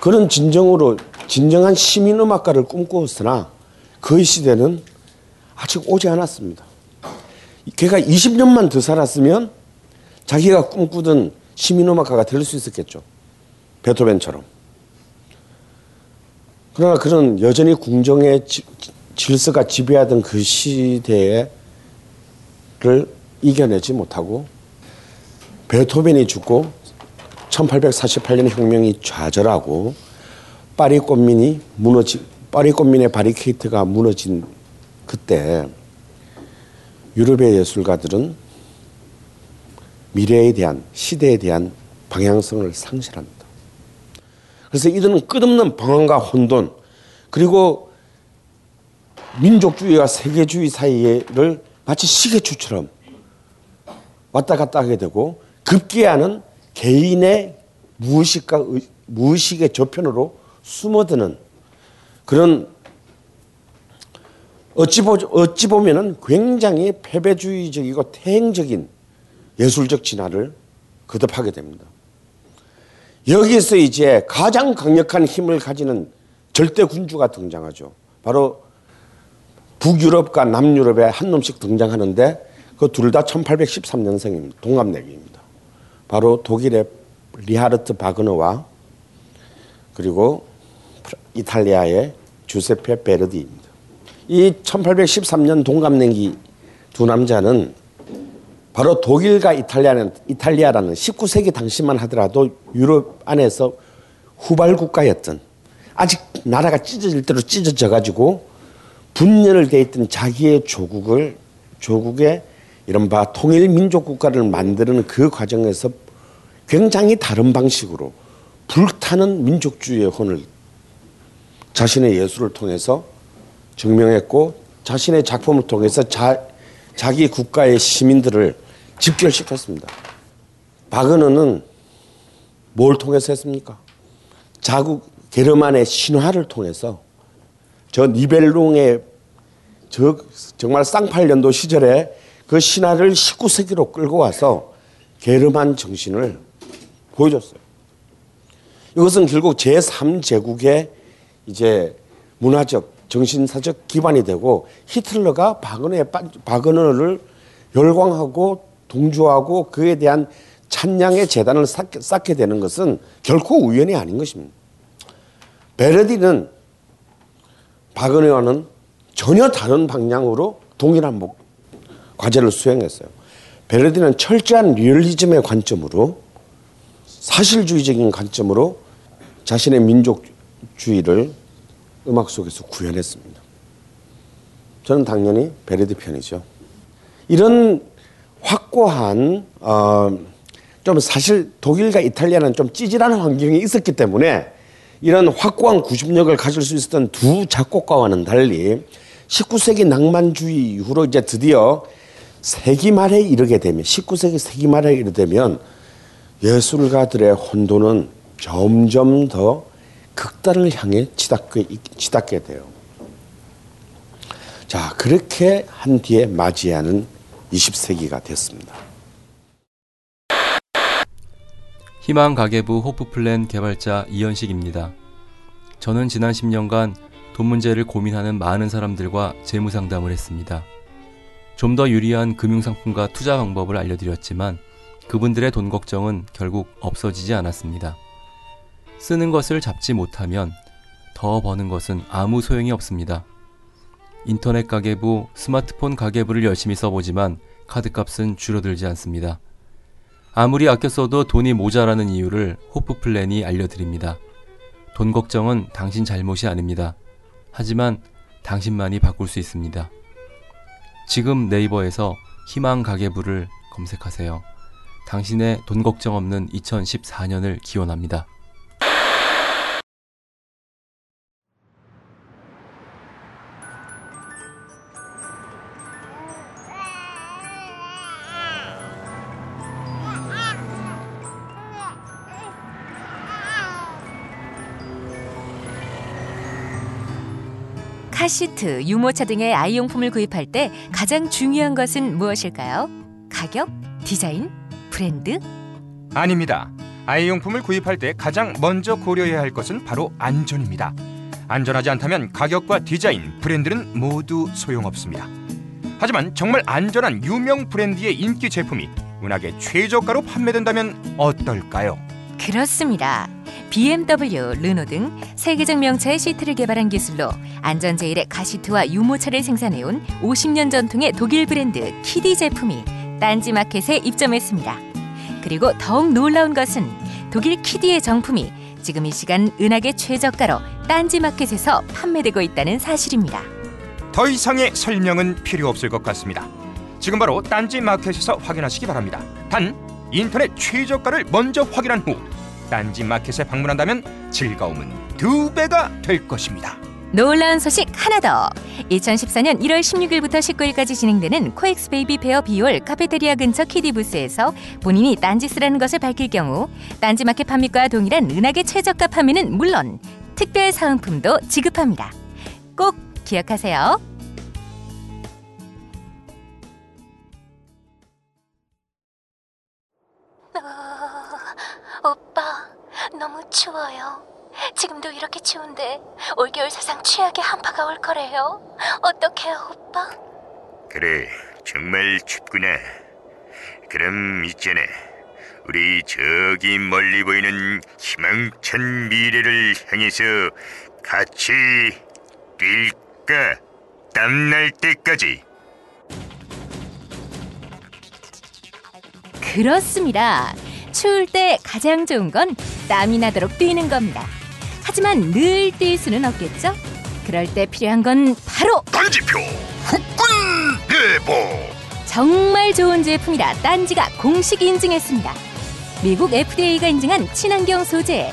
그는 진정으로 진정한 시민 음악가를 꿈꾸었으나 그 시대는 아직 오지 않았습니다. 걔가 20년만 더 살았으면 자기가 꿈꾸던 시민 음악가가 될 수 있었겠죠. 베토벤처럼. 그러나 그는 여전히 궁정의 지- 질서가 지배하던 그 시대를 이겨내지 못하고 베토벤이 죽고 1848년 혁명이 좌절하고 파리 꽃민이 무너지 파리 꽃민의 바리케이트가 무너진 그때 유럽의 예술가들은 미래에 대한 시대에 대한 방향성을 상실합니다. 그래서 이들은 끝없는 방황과 혼돈 그리고 민족주의와 세계주의 사이를 마치 시계추처럼 왔다 갔다 하게 되고 급기야는 개인의 무의식과 의- 무의식의 저편으로 숨어드는 그런 어찌 보 어찌 보면은 굉장히 패배주의적이고 태행적인 예술적 진화를 거듭하게 됩니다. 여기에서 이제 가장 강력한 힘을 가지는 절대 군주가 등장하죠. 바로 북유럽과 남유럽에 한 놈씩 등장하는데 그 둘 다 1813년생입니다. 동갑내기입니다. 바로 독일의 리하르트 바그너와 그리고 이탈리아의 주세페 베르디입니다. 이 1813년 동갑내기 두 남자는 바로 독일과 이탈리아는 이탈리아라는 19세기 당시만 하더라도 유럽 안에서 후발 국가였던 아직 나라가 찢어질 대로 찢어져 가지고 분열을 돼 있던 자기의 조국을 조국의 이른바 통일 민족 국가를 만드는 그 과정에서 굉장히 다른 방식으로 불타는 민족주의의 혼을 자신의 예술을 통해서 증명했고 자신의 작품을 통해서 자, 자기 국가의 시민들을 집결시켰습니다. 바그너는 뭘 통해서 했습니까? 자국 게르만의 신화를 통해서 저 니벨룽의 저 정말 쌍팔년도 시절에 그 신화를 19세기로 끌고 와서 게르만 정신을 보여줬어요. 이것은 결국 제3제국의 이제 문화적, 정신사적 기반이 되고 히틀러가 바그너를 열광하고 동조하고 그에 대한 찬양의 재단을 쌓게, 되는 것은 결코 우연이 아닌 것입니다. 베르디는 바그너와는 전혀 다른 방향으로 동일한 목, 과제를 수행했어요. 베르디는 철저한 리얼리즘의 관점으로 사실주의적인 관점으로 자신의 민족주의를 음악 속에서 구현했습니다. 저는 당연히 베르디 편이죠. 이런 확고한 어, 좀 사실 독일과 이탈리아는 좀 찌질한 환경이 있었기 때문에 이런 확고한 구심력을 가질 수 있었던 두 작곡가와는 달리 19세기 낭만주의 이후로 이제 드디어 세기 말에 이르게 되면 19세기 세기 말에 이르게 되면 예술가들의 혼돈은 점점 더 극단을 향해 치닫게, 치닫게 돼요. 자, 그렇게 한 뒤에 맞이하는 20세기가 됐습니다. 희망 가계부 호프플랜 개발자 이현식입니다. 저는 지난 10년간 돈 문제를 고민하는 많은 사람들과 재무 상담을 했습니다. 좀 더 유리한 금융상품과 투자 방법을 알려드렸지만 그분들의 돈 걱정은 결국 없어지지 않았습니다. 쓰는 것을 잡지 못하면 더 버는 것은 아무 소용이 없습니다. 인터넷 가계부, 스마트폰 가계부를 열심히 써보지만 카드값은 줄어들지 않습니다. 아무리 아껴 써도 돈이 모자라는 이유를 호프 플랜이 알려드립니다. 돈 걱정은 당신 잘못이 아닙니다. 하지만 당신만이 바꿀 수 있습니다. 지금 네이버에서 희망 가계부를 검색하세요. 당신의 돈 걱정 없는 2014년을 기원합니다. 시트, 유모차 등의 아이용품을 구입할 때 가장 중요한 것은 무엇일까요? 가격, 디자인, 브랜드? 아닙니다. 아이용품을 구입할 때 가장 먼저 고려해야 할 것은 바로 안전입니다. 안전하지 않다면 가격과 디자인, 브랜드는 모두 소용없습니다. 하지만 정말 안전한 유명 브랜드의 인기 제품이 은하계 최저가로 판매된다면 어떨까요? 그렇습니다. BMW, 르노 등 세계적 명차의 시트를 개발한 기술로 안전 제일의 가시트와 유모차를 생산해온 50년 전통의 독일 브랜드 키디 제품이 딴지 마켓에 입점했습니다. 그리고 더욱 놀라운 것은 독일 키디의 정품이 지금 이 시간 은하계 최저가로 딴지 마켓에서 판매되고 있다는 사실입니다. 더 이상의 설명은 필요 없을 것 같습니다. 지금 바로 딴지 마켓에서 확인하시기 바랍니다. 단 인터넷 최저가를 먼저 확인한 후 딴지 마켓에 방문한다면 즐거움은 두 배가 될 것입니다. 놀라운 소식 하나 더. 2014년 1월 16일부터 19일까지 진행되는 코엑스 베이비 페어 B홀 카페테리아 근처 키디 부스에서 본인이 딴지스라는 것을 밝힐 경우 딴지 마켓 판매가와 동일한 은하계 최저가 판매는 물론 특별 사은품도 지급합니다. 꼭 기억하세요. 너무 추워요. 지금도 이렇게 추운데 올겨울 사상 최악의 한파가 올 거래요. 어떡해요, 오빠? 그래, 정말 춥구나. 그럼 있잖아. 우리 저기 멀리 보이는 희망찬 미래를 향해서 같이 뛸까? 땀날 때까지. 그렇습니다. 추울 때 가장 좋은 건 땀이 나도록 뛰는 겁니다. 하지만 늘 뛸 수는 없겠죠? 그럴 때 필요한 건 바로 딴지표 후끈 대보. 정말 좋은 제품이라 딴지가 공식 인증했습니다. 미국 FDA가 인증한 친환경 소재,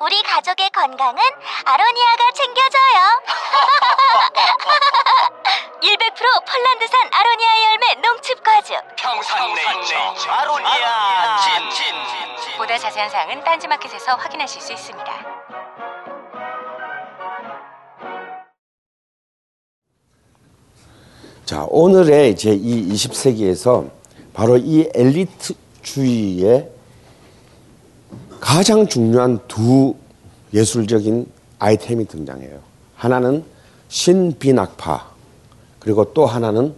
우리 가족의 건강은 아로니아가 챙겨줘요. 100% 폴란드산 아로니아 열매 농축 과즙. 평산네이처 아로니아 친 보다 자세한 사항은 딴지마켓에서 확인하실 수 있습니다. 자, 오늘의 이 20세기에서 바로 이 엘리트주의의 가장 중요한 두 예술적인 아이템이 등장해요. 하나는 신비낙파, 그리고 또 하나는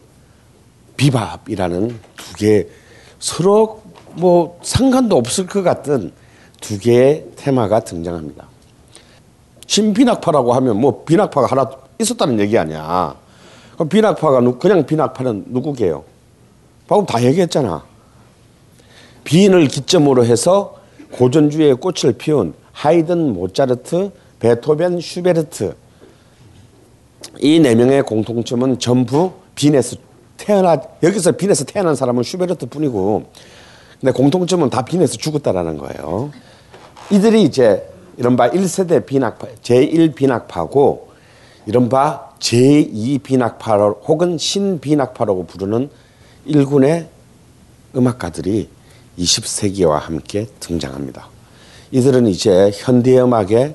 비밥이라는 두 개, 서로 뭐 상관도 없을 것 같은 두 개의 테마가 등장합니다. 신비낙파라고 하면 뭐 비낙파가 하나 있었다는 얘기 아니야. 그럼 빈악파가 누- 그냥 빈악파는 누구게요? 방금 다 얘기했잖아. 빈을 기점으로 해서 고전주의의 꽃을 피운 하이든, 모차르트, 베토벤, 슈베르트 이 네 명의 공통점은 전부 빈에서 태어나 여기서 빈에서 태어난 사람은 슈베르트 뿐이고 근데 공통점은 다 빈에서 죽었다라는 거예요. 이들이 이제 이른바 1세대 비낙파, 제1 비낙파고 이른바 제2 비낙파 혹은 신비낙파라고 부르는 일군의 음악가들이 20세기와 함께 등장합니다. 이들은 이제 현대 음악의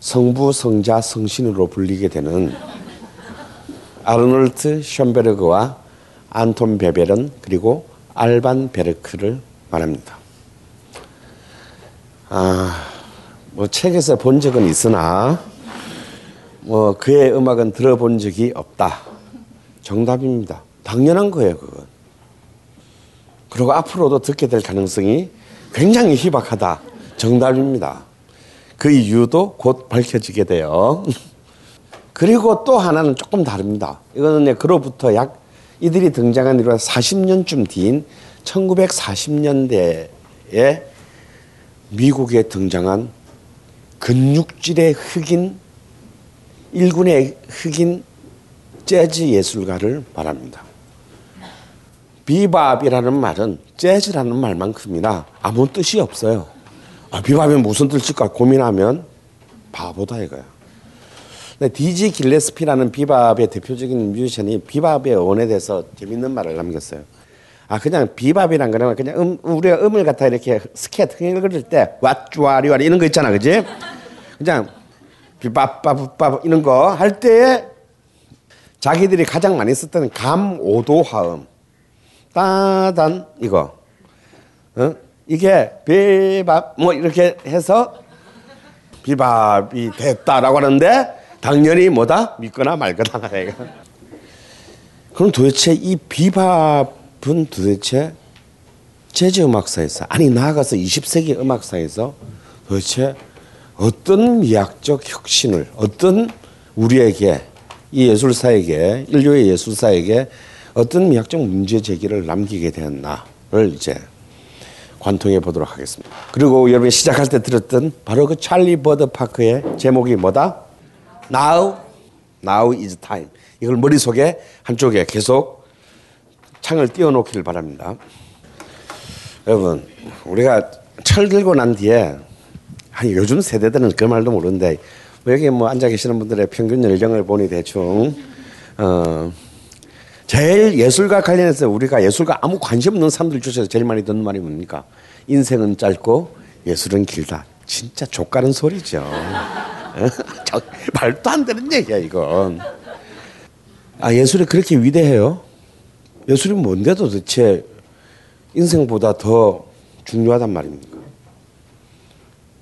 성부, 성자, 성신으로 불리게 되는 아르놀트 션베르그와 안톤 베베른 그리고 알반 베르크를 말합니다. 아, 뭐 책에서 본 적은 있으나 뭐 그의 음악은 들어본 적이 없다. 정답입니다. 당연한 거예요, 그건. 그리고 앞으로도 듣게 될 가능성이 굉장히 희박하다. 정답입니다. 그 이유도 곧 밝혀지게 돼요. 그리고 또 하나는 조금 다릅니다. 이거는 그로부터 약 이들이 등장한 이후로 40년쯤 뒤인 1940년대에 미국에 등장한 근육질의 흑인 일군의 흑인 재즈 예술가를 말합니다. 비밥이라는 말은 재즈라는 말만큼이나 아무 뜻이 없어요. 아, 비밥이 무슨 뜻일까 고민하면 바보다 이거야. 디지 길레스피라는 비밥의 대표적인 뮤지션이 비밥의 어원에 대해서 재밌는 말을 남겼어요. 아 그냥 비밥이란 거는 그냥 음, 우리가 음을 갖다 이렇게 스캣 흥얼거릴 때 왓쭈아리와리 이런 거 있잖아, 그지? 그냥 비밥밥밥 이런 거 할 때에 자기들이 가장 많이 썼던 감 오도 화음 따단 이거. 어? 이게 비밥 뭐 이렇게 해서 비밥이 됐다라고 하는데 당연히 뭐다? 믿거나 말거나 그럼 도대체 이 비밥은 도대체 재즈 음악사에서 아니 나아가서 20세기 음악사에서 도대체 어떤 미학적 혁신을 어떤 우리에게 이 예술사에게 인류의 예술사에게 어떤 미학적 문제 제기를 남기게 되었나를 이제 관통해 보도록 하겠습니다. 그리고 여러분이 시작할 때 들었던 바로 그 찰리 버드 파크의 제목이 뭐다? Now, now is time. 이걸 머릿속에 한쪽에 계속 창을 띄워놓기를 바랍니다. 여러분, 우리가 철 들고 난 뒤에 아니 요즘 세대들은 그 말도 모르는데 여기 뭐 앉아 계시는 분들의 평균 연령을 보니 대충 어 제일 예술과 관련해서 우리가 예술과 아무 관심 없는 사람들 중에서 제일 많이 듣는 말이 뭡니까? 인생은 짧고 예술은 길다. 진짜 족가는 소리죠. 저, 말도 안 되는 얘기야 이건. 아 예술이 그렇게 위대해요? 예술이 뭔데 도대체 인생보다 더 중요하단 말입니까?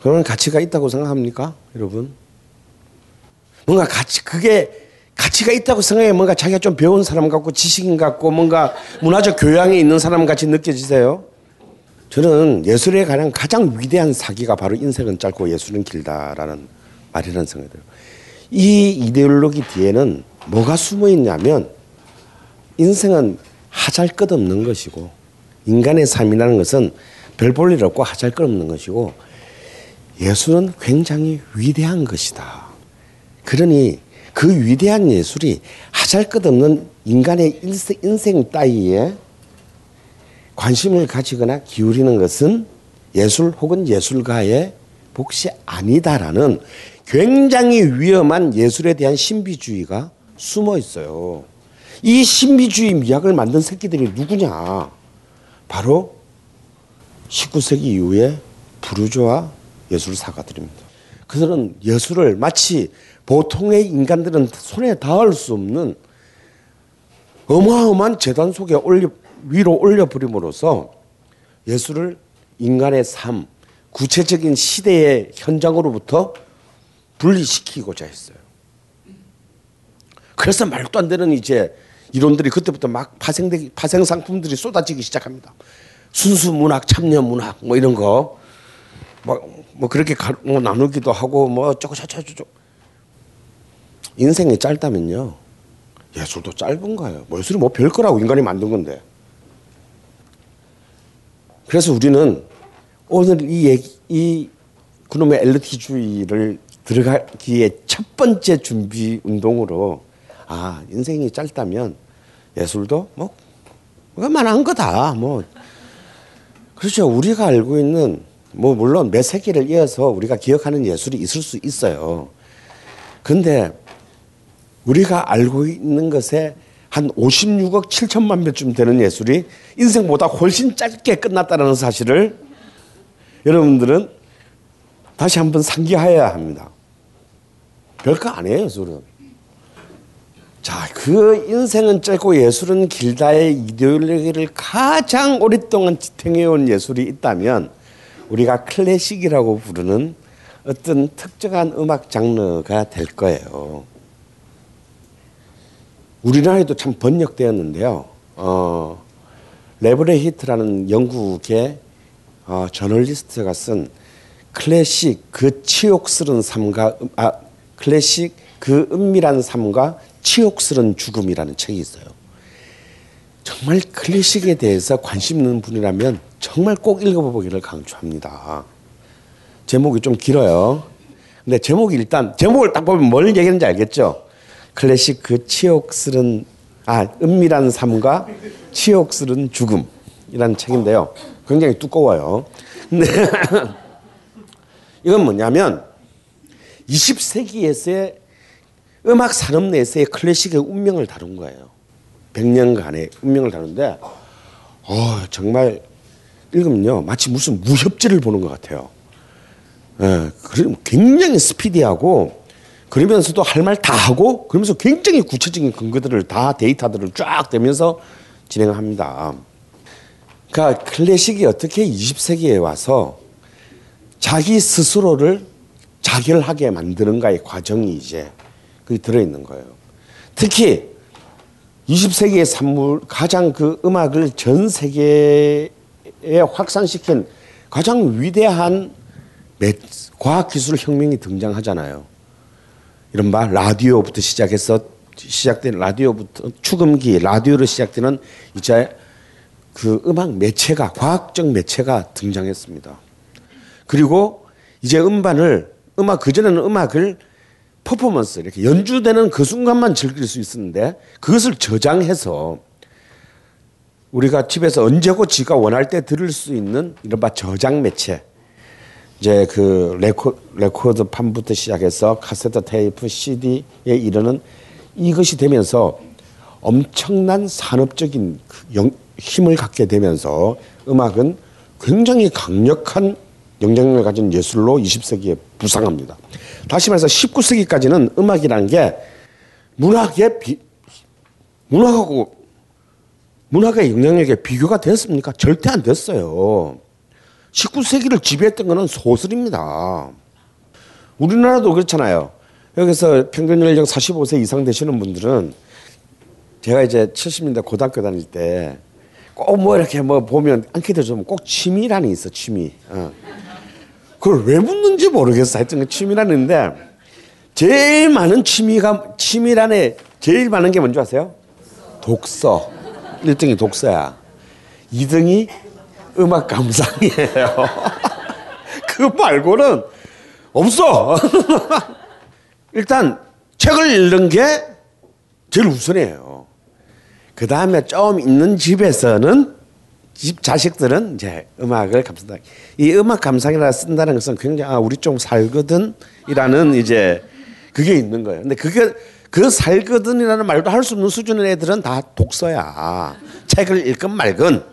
그런 가치가 있다고 생각합니까, 여러분? 뭔가 가치 그게 가치가 있다고 생각해 뭔가 자기가 좀 배운 사람 같고 지식인 같고 뭔가 문화적 교양이 있는 사람 같이 느껴지세요? 저는 예술에 관한 가장 위대한 사기가 바로 인생은 짧고 예술은 길다라는 말이라는 생각이 들어요. 이 이데올로기 뒤에는 뭐가 숨어 있냐면 인생은 하잘 것 없는 것이고 인간의 삶이라는 것은 별 볼 일 없고 하잘 것 없는 것이고 예술은 굉장히 위대한 것이다. 그러니 그 위대한 예술이 하잘 것 없는 인간의 인생 따위에 관심을 가지거나 기울이는 것은 예술 혹은 예술가의 몫이 아니다라는 굉장히 위험한 예술에 대한 신비주의가 숨어 있어요. 이 신비주의 미학을 만든 새끼들이 누구냐? 바로 19세기 이후에 부르주아 예술사가들입니다. 그들은 예술을 마치 보통의 인간들은 손에 닿을 수 없는 어마어마한 재단 속에 올려, 위로 올려버림으로써 예술을 인간의 삶, 구체적인 시대의 현장으로부터 분리시키고자 했어요. 그래서 말도 안 되는 이제 이론들이 그때부터 막 파생되기, 파생 상품들이 쏟아지기 시작합니다. 순수 문학, 참여 문학, 뭐 이런 거. 뭐, 뭐 그렇게 가, 뭐 나누기도 하고 뭐 어쩌고 저쩌고 인생이 짧다면요. 예술도 짧은 거예요. 뭐 예술이 뭐 별 거라고 인간이 만든 건데. 그래서 우리는 오늘 이 얘기, 이 그놈의 엘리트주의를 들어가기에 첫 번째 준비 운동으로 아 인생이 짧다면 예술도 뭐 그만한 거다 뭐 그렇죠 우리가 알고 있는 뭐 물론 몇 세기를 이어서 우리가 기억하는 예술이 있을 수 있어요 근데 우리가 알고 있는 것에 한 56억 7천만 배쯤 되는 예술이 인생보다 훨씬 짧게 끝났다는 사실을 여러분들은 다시 한번 상기하여야 합니다. 별거 아니에요, 예술은. 자, 그 인생은 짧고 예술은 길다의 이데올로기를 가장 오랫동안 지탱해온 예술이 있다면 우리가 클래식이라고 부르는 어떤 특정한 음악 장르가 될 거예요. 우리나라에도 참 번역되었는데요. 어, 레브레히트라는 영국의 어, 저널리스트가 쓴 클래식 그 치욕스런 삶과 음- 아 클래식 그 은밀한 삶과 치욕스런 죽음이라는 책이 있어요. 정말 클래식에 대해서 관심 있는 분이라면 정말 꼭 읽어보기를 강추합니다. 제목이 좀 길어요. 근데 제목이 일단 제목을 딱 보면 뭘 얘기하는지 알겠죠? 클래식 그 치욕스런 아 은밀한 삶과 치욕스런 죽음이라는 책인데요. 굉장히 두꺼워요. 근데 이건 뭐냐면 20세기에서의 음악 산업 내에서의 클래식의 운명을 다룬 거예요. 100년간의 운명을 다루는데 어, 정말 읽으면요 마치 무슨 무협지를 보는 것 같아요. 예, 굉장히 스피디하고 그러면서도 할 말 다 하고 그러면서 굉장히 구체적인 근거들을 다 데이터들을 쫙 대면서 진행을 합니다. 그러니까 클래식이 어떻게 20세기에 와서 자기 스스로를 자결하게 만드는가의 과정이 이제 그게 들어있는 거예요. 특히 20세기의 산물 가장 그 음악을 전 세계에 확산시킨 가장 위대한 매- 과학기술 혁명이 등장하잖아요. 이른바 라디오부터 시작해서 시작된 라디오부터 축음기 라디오로 시작되는 이제 그 음악 매체가 과학적 매체가 등장했습니다. 그리고 이제 음반을 음악 그전에는 음악을 퍼포먼스 이렇게 연주되는 그 순간만 즐길 수 있었는데 그것을 저장해서 우리가 집에서 언제고 지가 원할 때 들을 수 있는 이른바 저장 매체 이제 그 레코, 레코드 판부터 시작해서 카세트 테이프 CD에 이르는 이것이 되면서 엄청난 산업적인 그 영- 힘을 갖게 되면서 음악은 굉장히 강력한 영향력을 가진 예술로 20세기에 부상합니다. 다시 말해서 19세기까지는 음악이라는 게 문학의 비, 문학하고 문학의 영향력에 비교가 됐습니까? 절대 안 됐어요. 19세기를 지배했던 것은 소설입니다. 우리나라도 그렇잖아요. 여기서 평균 연령 45세 이상 되시는 분들은 제가 이제 70년대 고등학교 다닐 때 꼭 뭐 이렇게 뭐 보면 안케이트 좀꼭 취미란이 있어 취미. 어. 그걸 왜 묻는지 모르겠어. 하여튼 그 취미란인데 제일 많은 취미가 취미란에 제일 많은 게 뭔지 아세요? 독서. 1등이 독서야. 2등이 음악 감상이에요. 그거 말고는 없어. 일단 책을 읽는 게 제일 우선이에요. 그 다음에 좀 있는 집에서는 집 자식들은 이제 음악을 감상다. 이 음악 감상이라 쓴다는 것은 굉장히 아 우리 좀 살거든이라는 이제 그게 있는 거예요. 근데 그게 그 살거든이라는 말도 할 수 없는 수준의 애들은 다 독서야. 책을 읽건 말건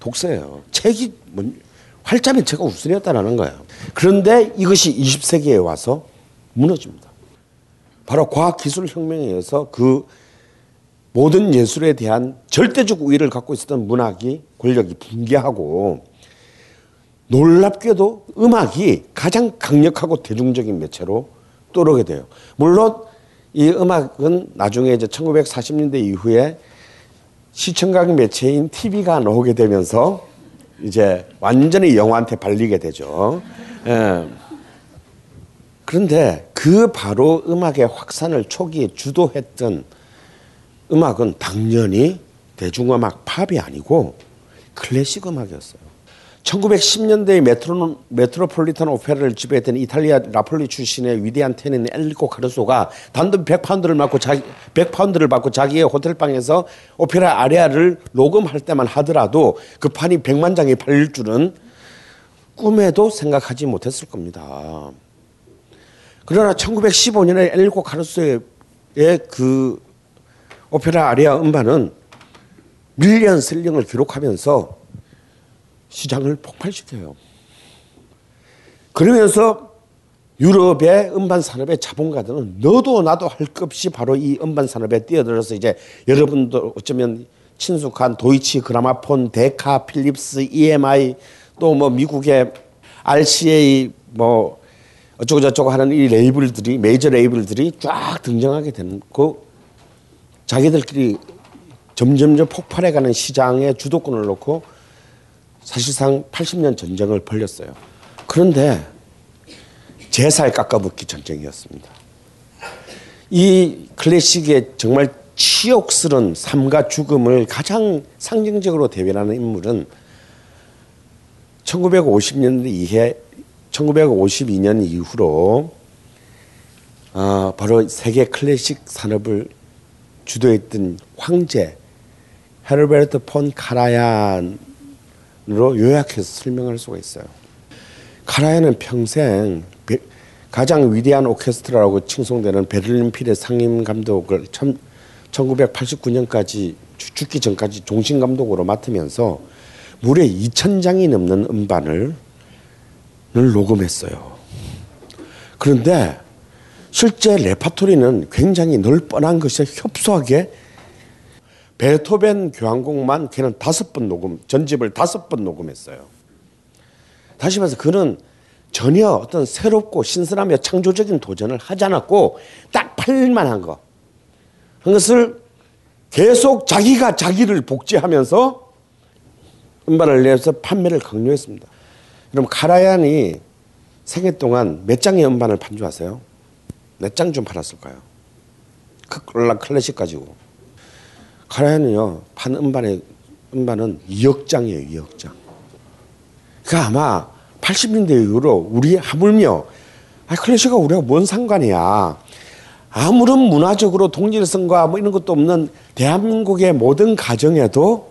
독서예요. 책이 뭔 활자면 제가 우선이었다라는 거예요. 그런데 이것이 20세기에 와서 무너집니다. 바로 과학기술 혁명에 의해서 그 모든 예술에 대한 절대적 우위를 갖고 있었던 문학이 권력이 붕괴하고 놀랍게도 음악이 가장 강력하고 대중적인 매체로 떠오르게 돼요. 물론 이 음악은 나중에 이제 1940년대 이후에 시청각 매체인 TV가 나오게 되면서 이제 완전히 영화한테 발리게 되죠. 예. 그런데 그 바로 음악의 확산을 초기에 주도했던 음악은 당연히 대중음악 팝이 아니고 클래식 음악이었어요. 1910년대에 메트로, 메트로폴리탄 오페라를 지배했던 이탈리아 나폴리 출신의 위대한 테너인 엔리코 카루소가 단돈 100파운드를 받고 자기 100파운드를 받고 자기의 호텔 방에서 오페라 아리아를 녹음할 때만 하더라도 그 판이 100만 장이 팔릴 줄은 꿈에도 생각하지 못했을 겁니다. 그러나 1915년에 엘리코 카르소의 그 오페라 아리아 음반은 밀리언 셀링을 기록하면서 시장을 폭발시켜요. 그러면서 유럽의 음반 산업의 자본가들은 너도 나도 할 것 없이 바로 이 음반 산업에 뛰어들어서 이제 여러분도 어쩌면 친숙한 도이치 그라마폰, 데카, 필립스, EMI 또 뭐 미국의 RCA 뭐 어쩌고 저쩌고 하는 이 레이블들이 메이저 레이블들이 쫙 등장하게 그 자기들끼리 점점점 폭발해가는 시장에 주도권을 놓고 사실상 80년 전쟁을 벌였어요. 그런데 제살 깎아붙기 전쟁이었습니다. 이 클래식의 정말 치욕스런 삶과 죽음을 가장 상징적으로 대변하는 인물은 1950년대 이해 1952년 이후로 어, 바로 세계 클래식 산업을 주도했던 황제 헤르베르트 폰 카라얀으 로 요약해서 설명할 수가 있어요. 카라얀은 평생 배- 가장 위대한 오케스트라라고 칭송되는 베를린 필의 상임 감독을 1989년까지 죽기 전까지 종신 감독으로 맡으면서 무려 2,000장이 넘는 음반을 을 녹음했어요. 그런데 실제 레파토리는 굉장히 널뻔한 것에 협소하게 베토벤 교향곡만 걔는 다섯 번 녹음, 전집을 다섯 번 녹음했어요. 다시 말해서 그는 전혀 어떤 새롭고 신선하며 창조적인 도전을 하지 않았고 딱 팔릴만 한 거. 그것을 계속 자기가 자기를 복제하면서 음반을 내서 판매를 강요했습니다. 그럼 카라얀이 생애 동안 몇 장의 음반을 판줄 아세요? 몇 장 좀 팔았을까요? 그 클라- 클래식 가지고. 카라얀은요, 판 음반의, 음반은 2억 장이에요, 2억 장. 그 아마 80년대 이후로 우리 하물며, 아, 클래식과 우리가 뭔 상관이야. 아무런 문화적으로 동질성과 뭐 이런 것도 없는 대한민국의 모든 가정에도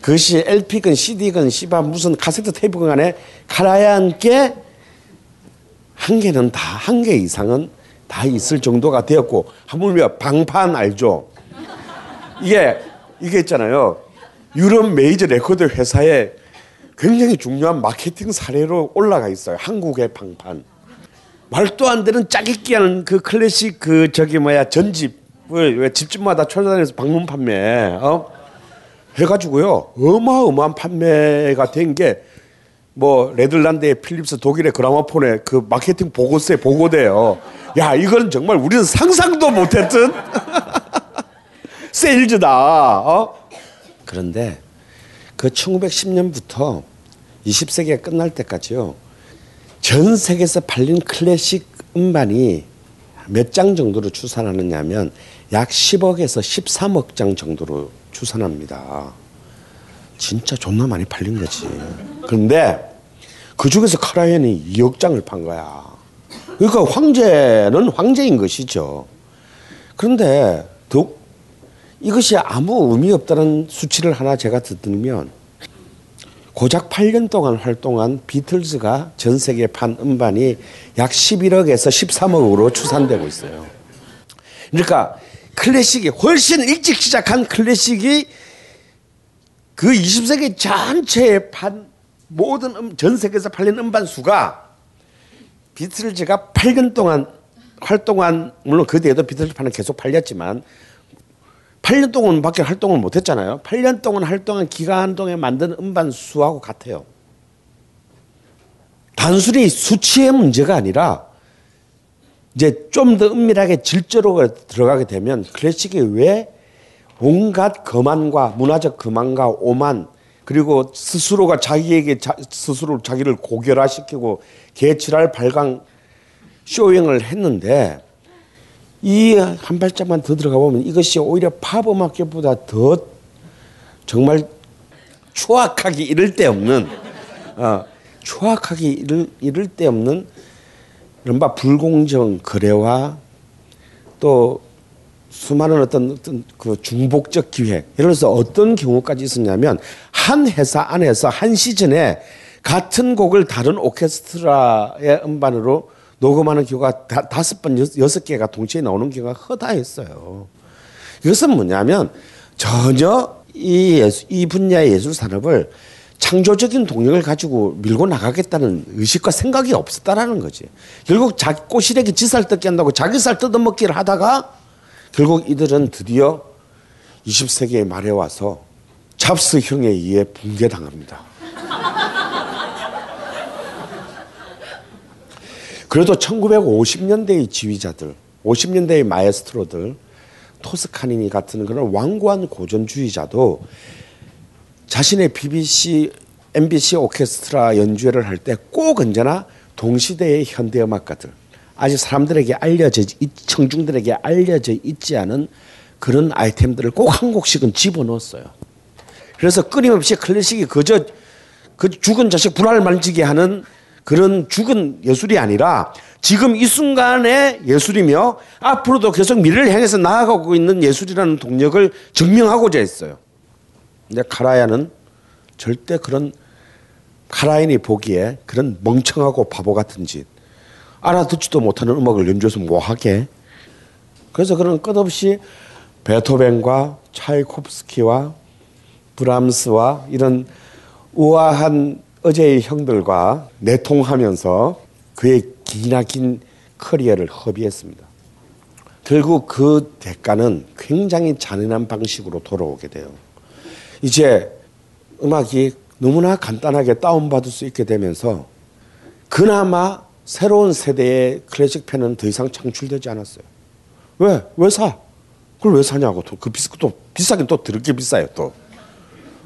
그것이 LP건 CD건 씨바 무슨 카세트 테이프건 간에 카라얀 게 한 개는 다 한 개 이상은 다 있을 정도가 되었고 하물며 방판 알죠? 이게 이게 있잖아요. 유럽 메이저 레코드 회사에 굉장히 중요한 마케팅 사례로 올라가 있어요. 한국의 방판. 말도 안 되는 짜깁기하는 그 클래식 그 저기 뭐야 전집을 왜 집집마다 찾아다니면서 방문 판매 어 해가지고요 어마어마한 판매가 된 게뭐 네덜란드의 필립스 독일의 그라마폰의 그 마케팅 보고서에 보고돼요. 야 이건 정말 우리는 상상도 못했던 세일즈다. 어? 그런데 그 1910년부터 20세기가 끝날 때까지요. 전 세계에서 팔린 클래식 음반이 몇 장 정도로 추산하느냐면 약 10억에서 13억 장 정도로 추산합니다. 진짜 존나 많이 팔린 거지. 그런데 그 중에서 카라얀이 2억 장을 판 거야. 그러니까 황제는 황제인 것이죠. 그런데 이것이 아무 의미 없다는 수치를 하나 제가 듣들면 고작 8년 동안 활동한 비틀즈가 전 세계에 판 음반이 약 11억에서 13억으로 추산되고 있어요. 그러니까 클래식이 훨씬 일찍 시작한 클래식이 그 20세기 전체에 판 모든 음, 전 세계에서 팔린 음반 수가 비틀즈가 8년 동안 활동한 물론 그 뒤에도 비틀즈 판은 계속 팔렸지만 8년 동안 밖에 활동을 못 했잖아요. 8년 동안 활동한 기간 동안 만든 음반 수하고 같아요. 단순히 수치의 문제가 아니라 이제 좀 더 은밀하게 질적으로 들어가게 되면 클래식이 왜 온갖 거만과 문화적 거만과 오만 그리고 스스로가 자기에게 자, 스스로 자기를 고결화시키고 개지랄 발광 showing을 했는데 이 한 발짝만 더 들어가 보면 이것이 오히려 팝 음악계보다 더 정말 추악하기 이를 데 없는 어, 추악하기 이를, 이를 데 없는 이른바 불공정 거래와 또 수많은 어떤, 어떤 그 중복적 기획 예를 들어서 어떤 경우까지 있었냐면 한 회사 안에서 한 시즌에 같은 곡을 다른 오케스트라의 음반으로 녹음하는 다, 다섯 번 여- 여섯 개가 동시에 나오는 경우가 허다했어요. 이것은 뭐냐면 전혀 이, 예수, 이 분야의 예술 산업을 창조적인 동력을 가지고 밀고 나가겠다는 의식과 생각이 없었다라는 거지. 결국 자기 꼬시래기 지살 뜯기 한다고 자기 살 뜯어먹기를 하다가 결국 이들은 드디어 20세기의 말에 와서 잡스형에 의해 붕괴당합니다. 그래도 1950년대의 지휘자들, 50년대의 마에스트로들, 토스카니니 같은 그런 완고한 고전주의자도 자신의 BBC, MBC 오케스트라 연주회를 할 때 꼭 언제나 동시대의 현대 음악가들 아직 사람들에게 알려져 있- 청중들에게 알려져 있지 않은 그런 아이템들을 꼭 한 곡씩은 집어넣었어요. 그래서 끊임없이 클래식이 그저 그 죽은 자식 불알 만지게 하는 그런 죽은 예술이 아니라 지금 이 순간의 예술이며 앞으로도 계속 미래를 향해서 나아가고 있는 예술이라는 동력을 증명하고자 했어요. 근데 카라야는 절대 그런 카라인이 보기에 그런 멍청하고 바보 같은 짓 알아듣지도 못하는 음악을 연주해서 뭐하게 그래서 그런 끝없이 베토벤과 차이콥스키와 브람스와 이런 우아한 어제의 형들과 내통하면서 그의 기나긴 커리어를 허비했습니다. 결국 그 대가는 굉장히 잔인한 방식으로 돌아오게 돼요. 이제 음악이 너무나 간단하게 다운받을 수 있게 되면서 그나마 새로운 세대의 클래식 팬은 더 이상 창출되지 않았어요. 왜? 왜 사? 그걸 왜 사냐고. 또그 비싸, 또 비싸긴 또 더럽게 비싸요, 또.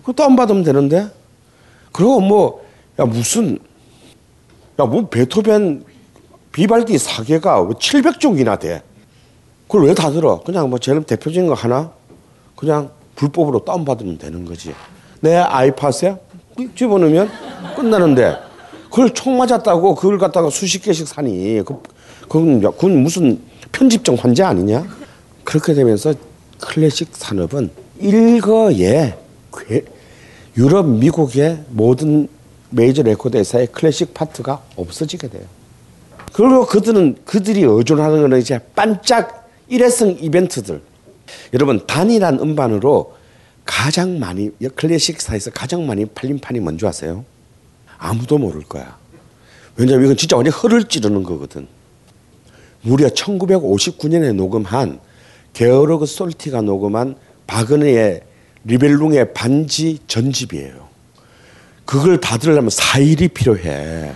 그거 다운받으면 되는데? 그리고 뭐, 야, 무슨, 야, 뭐, 베토벤, 비발디 사계가 왜 700종이나 돼? 그걸 왜 다 들어? 그냥 뭐, 제일 대표적인 거 하나? 그냥 불법으로 다운받으면 되는 거지. 내 아이팟에 띡 집어넣으면 끝나는데, 그걸 총 맞았다고 그걸 갖다가 수십 개씩 사니. 그, 그건, 그건 무슨 편집증 환자 아니냐? 그렇게 되면서 클래식 산업은 일거에 괴- 유럽, 미국의 모든 메이저 레코드 회사의 클래식 파트가 없어지게 돼요. 그리고 그들은 그들이 의존하는 거는 이제 반짝 일회성 이벤트들. 여러분 단일한 음반으로 가장 많이 클래식사에서 가장 많이 팔린 판이 뭔지 아세요? 아무도 모를 거야. 왜냐면 이건 진짜 완전 허를 찌르는 거거든. 무려 1959년에 녹음한 게어르그 솔티가 녹음한 바그너의 리벨룽의 반지 전집이에요. 그걸 다 들으려면 4일이 필요해.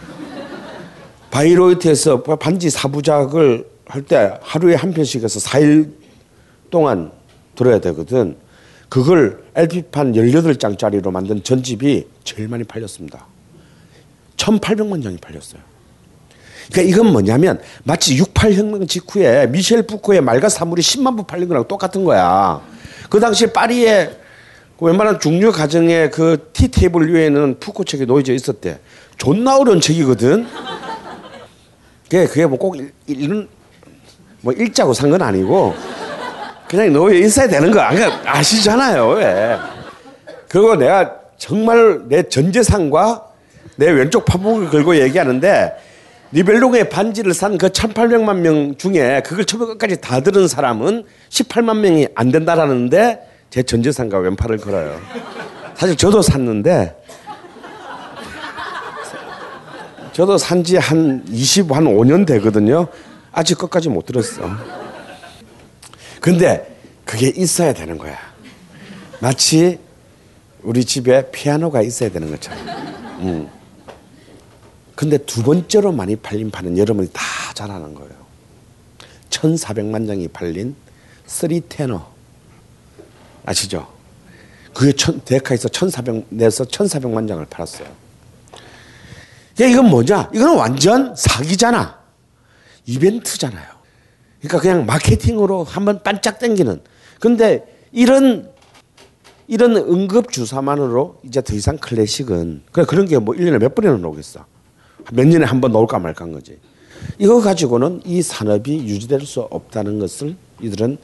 바이로이트에서 반지 사부작을 할 때 하루에 한 편씩 해서 4일 동안 들어야 되거든. 그걸 LP판 18장짜리로 만든 전집이 제일 많이 팔렸습니다. 1800만 장이 팔렸어요. 그러니까 이건 뭐냐면 마치 68혁명 직후에 미셸 푸코의 말과 사물이 10만 부 팔린 거랑 똑같은 거야. 그 당시 파리에 그 웬만한 중류 가정의 그 티 테이블 위에는 푸코 책이 놓여져 있었대. 존나 어려운 책이거든. 그게 그게 뭐꼭 읽는 뭐 읽자고 산 건 아니고 그냥 놓여 있어야 되는 거 그러니까 아시잖아요. 왜? 그리고 내가 정말 내 전재산과 내 왼쪽 파복을 걸고 얘기하는데 리벨롱의 반지를 산 그 1800만 명 중에 그걸 처음에 끝까지 다 들은 사람은 18만 명이 안 된다라는데 제 전재산과 왼팔을 걸어요. 사실 저도 샀는데 저도 산 지 한 20, 한 5년 되거든요. 아직 끝까지 못 들었어. 근데 그게 있어야 되는 거야. 마치 우리 집에 피아노가 있어야 되는 것처럼. 음. 근데 두 번째로 많이 팔린 판은 여러분이 다 잘 아는 거예요. 1,400만 장이 팔린 Three Tenor. 아시죠? 그게 천, 데카에서 1,400, 내서 1,400만 장을 팔았어요. 야, 이건 뭐냐? 이건 완전 사기잖아. 이벤트잖아요. 그러니까 그냥 마케팅으로 한번 반짝 당기는. 근데 이런 이런 응급 주사만으로 이제 더 이상 클래식은 그래 그런 게 뭐 1년에 몇 번이나 나오겠어. 몇 년에 한 번 나올까 말까 한 거지. 이거 가지고는 이 산업이 유지될 수 없다는 것을 이들은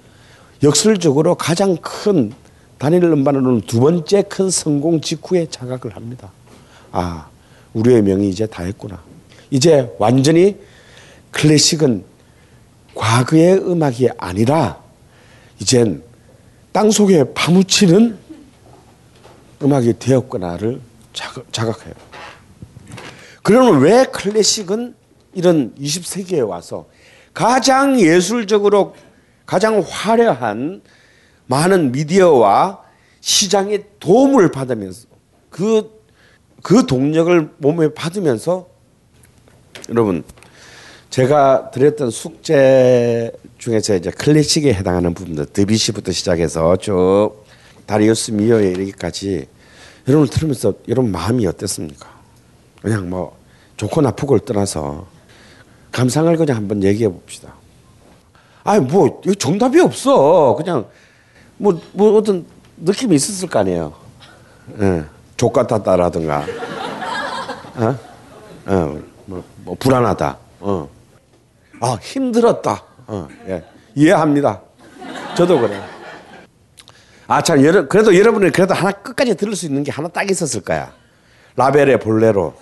역설적으로 가장 큰 단일 음반으로는 두 번째 큰 성공 직후에 자각을 합니다. 아, 우리의 명이 이제 다 했구나. 이제 완전히 클래식은 과거의 음악이 아니라 이젠 땅 속에 파묻히는 음악이 되었구나를 자각, 자각해요. 그러면 왜 클래식은 이런 20세기에 와서 가장 예술적으로 가장 화려한 많은 미디어와 시장의 도움을 받으면서 그, 그 동력을 몸에 받으면서 여러분 제가 드렸던 숙제 중에서 이제 클래식에 해당하는 부분들 드비시부터 시작해서 쭉 다리우스 미어에 이르기까지 여러분을 들으면서 여러분 마음이 어땠습니까? 그냥 뭐 좋고 나쁘고를 떠나서 감상을 그냥 한번 얘기해 봅시다. 아니 뭐 정답이 없어. 그냥 뭐, 뭐 어떤 느낌이 있었을 거 아니에요. 예. 족 같았다라든가, 어, 어, 뭐, 뭐 불안하다, 어, 아 힘들었다, 어, 예. 이해합니다. 저도 그래. 아참 여러 그래도 여러분이 그래도 하나 끝까지 들을 수 있는 게 하나 딱 있었을 거야. 라벨의 볼레로.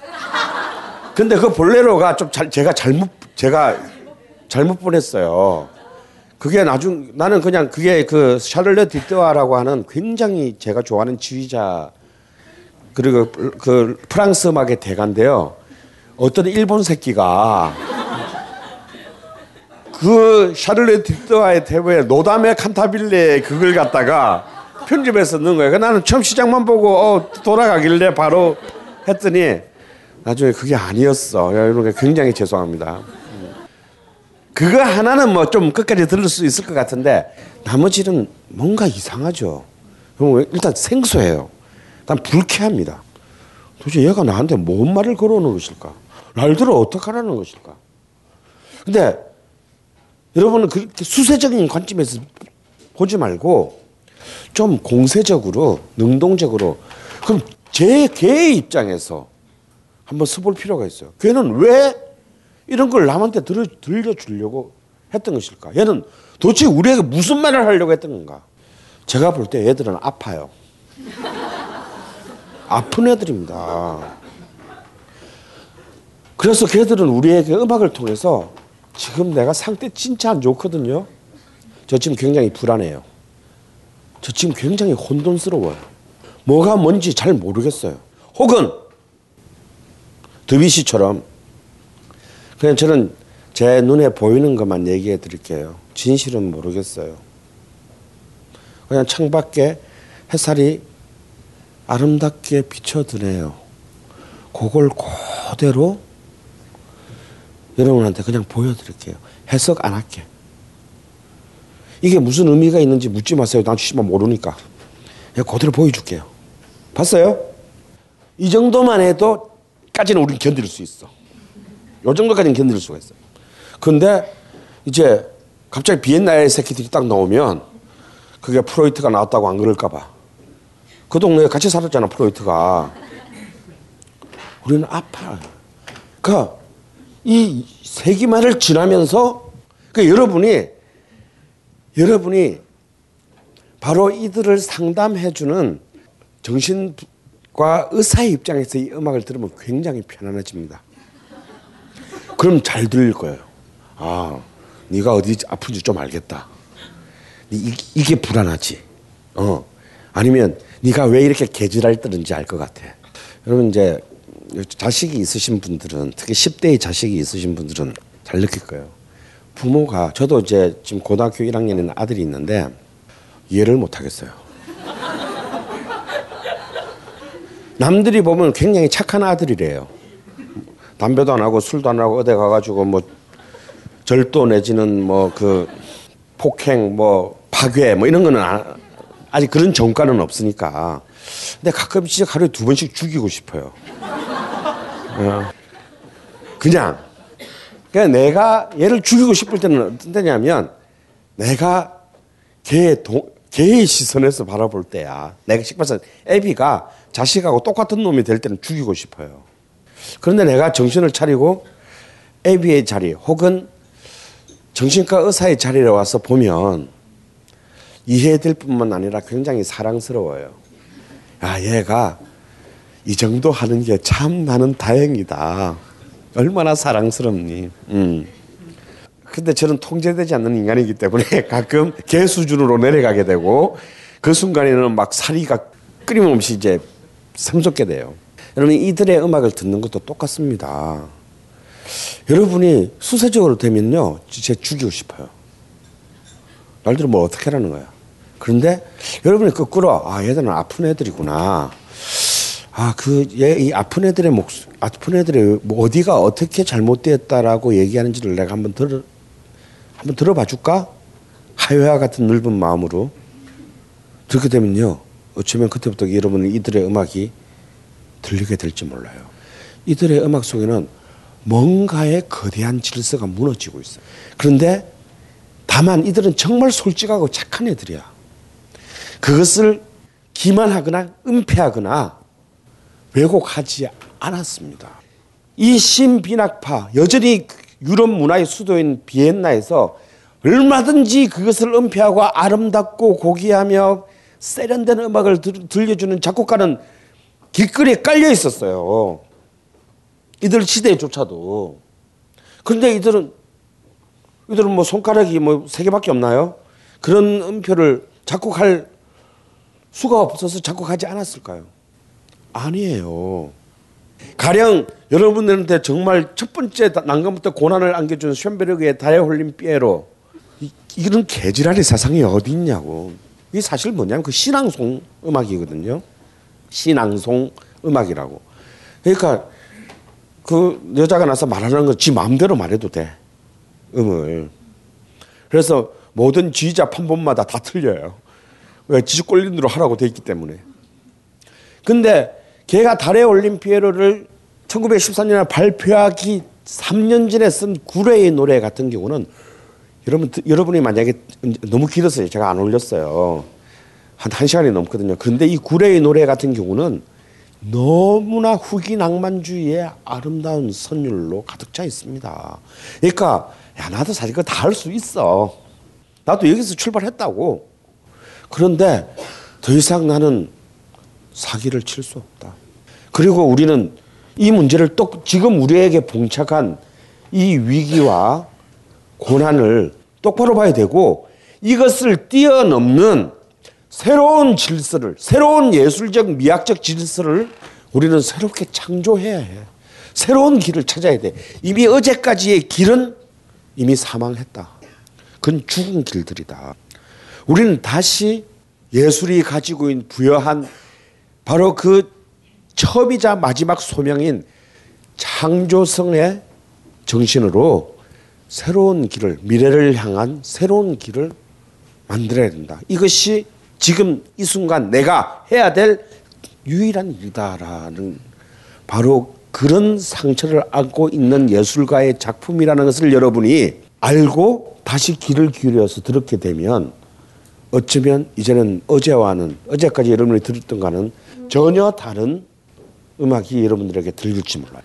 근데 그 볼레로가 좀 잘, 제가 잘못 제가 잘못 보냈어요. 그게 나중 나는 그냥 그게 그 샤를레 디뜨와라고 하는 굉장히 제가 좋아하는 지휘자 그리고 그 프랑스 음악의 대가인데요. 어떤 일본 새끼가 그 샤를레 디뜨와의 대부에 노담의 칸타빌레 그걸 갖다가 편집해서 넣은 거예요. 나는 처음 시작만 보고 어, 돌아가길래 바로 했더니 나중에 그게 아니었어. 이런 게 굉장히 죄송합니다. 그거 하나는 뭐 좀 끝까지 들을 수 있을 것 같은데 나머지는 뭔가 이상하죠. 일단 생소해요. 일단 불쾌합니다. 도대체 얘가 나한테 뭔 말을 걸어오는 것일까? 날 들어 어떡하라는 것일까? 근데 여러분은 그렇게 수세적인 관점에서 보지 말고 좀 공세적으로 능동적으로 그럼 제 개의 입장에서 한번 써볼 필요가 있어요. 걔는 왜 이런 걸 남한테 들려, 들려주려고 했던 것일까? 얘는 도대체 우리에게 무슨 말을 하려고 했던 건가? 제가 볼 때 얘들은 아파요. 아픈 애들입니다. 그래서 걔들은 우리에게 음악을 통해서 지금 내가 상태 진짜 안 좋거든요. 저 지금 굉장히 불안해요. 저 지금 굉장히 혼돈스러워요. 뭐가 뭔지 잘 모르겠어요. 혹은 드비시처럼 그냥 저는 제 눈에 보이는 것만 얘기해 드릴게요. 진실은 모르겠어요. 그냥 창밖에 햇살이 아름답게 비춰드네요. 그걸 그대로 여러분한테 그냥 보여드릴게요. 해석 안 할게. 이게 무슨 의미가 있는지 묻지 마세요. 난 씨발 모르니까. 그냥 그대로 보여줄게요. 봤어요? 이 정도만 해도 까지는 우리는 견딜 수 있어. 요 정도까지는 견딜 수가 있어요. 근데 이제 갑자기 비엔나의 새끼들이 딱 나오면 그게 프로이트가 나왔다고 안 그럴까봐. 그 동네에 같이 살았잖아, 프로이트가. 우리는 아파. 그, 이 세기말을 지나면서, 그 여러분이, 여러분이 바로 이들을 상담해주는 정신과 의사의 입장에서 이 음악을 들으면 굉장히 편안해집니다. 그럼 잘 들릴 거예요. 아, 네가 어디 아픈지 좀 알겠다. 이, 이게 불안하지. 어. 아니면 네가 왜 이렇게 개질할 뜨는지 알 것 같아. 여러분 이제 자식이 있으신 분들은 특히 10대의 자식이 있으신 분들은 잘 느낄 거예요. 부모가 저도 이제 지금 고등학교 1학년에 있는 아들이 있는데 이해를 못 하겠어요. 남들이 보면 굉장히 착한 아들이래요. 담배도 안 하고 술도 안 하고 어디 가가지고 뭐 절도 내지는 뭐 그 폭행 뭐 파괴 뭐 이런 거는 아, 아직 그런 정가는 없으니까. 근데 가끔 진짜 하루에 두 번씩 죽이고 싶어요. 어. 그냥. 그냥 내가 얘를 죽이고 싶을 때는 어떤 때냐면 내가 걔의 동, 걔의 시선에서 바라볼 때야. 내가 식발사 애비가 자식하고 똑같은 놈이 될 때는 죽이고 싶어요. 그런데 내가 정신을 차리고 애비의 자리 혹은 정신과 의사의 자리에 와서 보면 이해될 뿐만 아니라 굉장히 사랑스러워요. 아, 얘가 이 정도 하는 게 참 나는 다행이다. 얼마나 사랑스럽니. 음. 근데 저는 통제되지 않는 인간이기 때문에 가끔 개 수준으로 내려가게 되고 그 순간에는 막 사리가 끊임없이 이제 샘솟게 돼요. 여러분 이들의 음악을 듣는 것도 똑같습니다. 여러분이 수세적으로 되면요, 제 죽이고 싶어요. 날들은 뭐 어떻게 하라는 거야. 그런데 여러분이 거꾸로 아 얘들은 아픈 애들이구나. 아그얘이 아픈 애들의 목 아픈 애들의 뭐 어디가 어떻게 잘못되었다라고 얘기하는지를 내가 한번 들을 한번 들어봐 줄까? 하회와 같은 넓은 마음으로 그렇게 되면요. 어쩌면 그때부터 여러분은 이들의 음악이 들리게 될지 몰라요. 이들의 음악 속에는 뭔가의 거대한 질서가 무너지고 있어요. 그런데 다만 이들은 정말 솔직하고 착한 애들이야. 그것을 기만하거나 은폐하거나 왜곡하지 않았습니다. 이 신비낙파 여전히 유럽 문화의 수도인 비엔나에서 얼마든지 그것을 은폐하고 아름답고 고귀하며 세련된 음악을 들, 들려주는 작곡가는 길거리에 깔려 있었어요. 이들 시대조차도. 그런데 이들은 이들은 뭐 손가락이 뭐 세 개밖에 없나요? 그런 음표를 작곡할 수가 없어서 작곡하지 않았을까요? 아니에요. 가령 여러분들한테 정말 첫 번째 난감부터 고난을 안겨준 쇤베르그의 달에 홀린 피에로 이, 이런 개지랄의 사상이 어디 있냐고. 이게 사실 뭐냐면 그 신앙송 음악이거든요. 신앙송 음악이라고. 그러니까 그 여자가 나서 말하는 건 지 마음대로 말해도 돼. 음을. 그래서 모든 지휘자 판본마다 다 틀려요. 왜 지식 꼴린 대로 하라고 돼 있기 때문에. 근데 걔가 달에 올린 피에로를 1914년에 발표하기 3년 전에 쓴 구레의 노래 같은 경우는 여러분 여러분이 만약에 너무 길었어요. 제가 안 올렸어요. 한 1시간이 넘거든요. 그런데 이 구레의 노래 같은 경우는 너무나 후기 낭만주의의 아름다운 선율로 가득 차 있습니다. 그러니까 야 나도 사실 그거 다 할 수 있어. 나도 여기서 출발했다고. 그런데 더 이상 나는 사기를 칠 수 없다. 그리고 우리는 이 문제를 또 지금 우리에게 봉착한 이 위기와 고난을 똑바로 봐야 되고 이것을 뛰어넘는 새로운 질서를 새로운 예술적 미학적 질서를 우리는 새롭게 창조해야 해. 새로운 길을 찾아야 돼. 이미 어제까지의 길은 이미 사망했다. 그건 죽은 길들이다. 우리는 다시 예술이 가지고 있는 부여한 바로 그 처음이자 마지막 소명인 창조성의 정신으로 새로운 길을 미래를 향한 새로운 길을 만들어야 된다. 이것이 지금 이 순간 내가 해야 될 유일한 일이다라는 바로 그런 상처를 안고 있는 예술가의 작품이라는 것을 여러분이 알고 다시 귀를 기울여서 들었게 되면 어쩌면 이제는 어제와는 어제까지 여러분이 들었던 거는 전혀 다른 음악이 여러분들에게 들릴지 몰라요.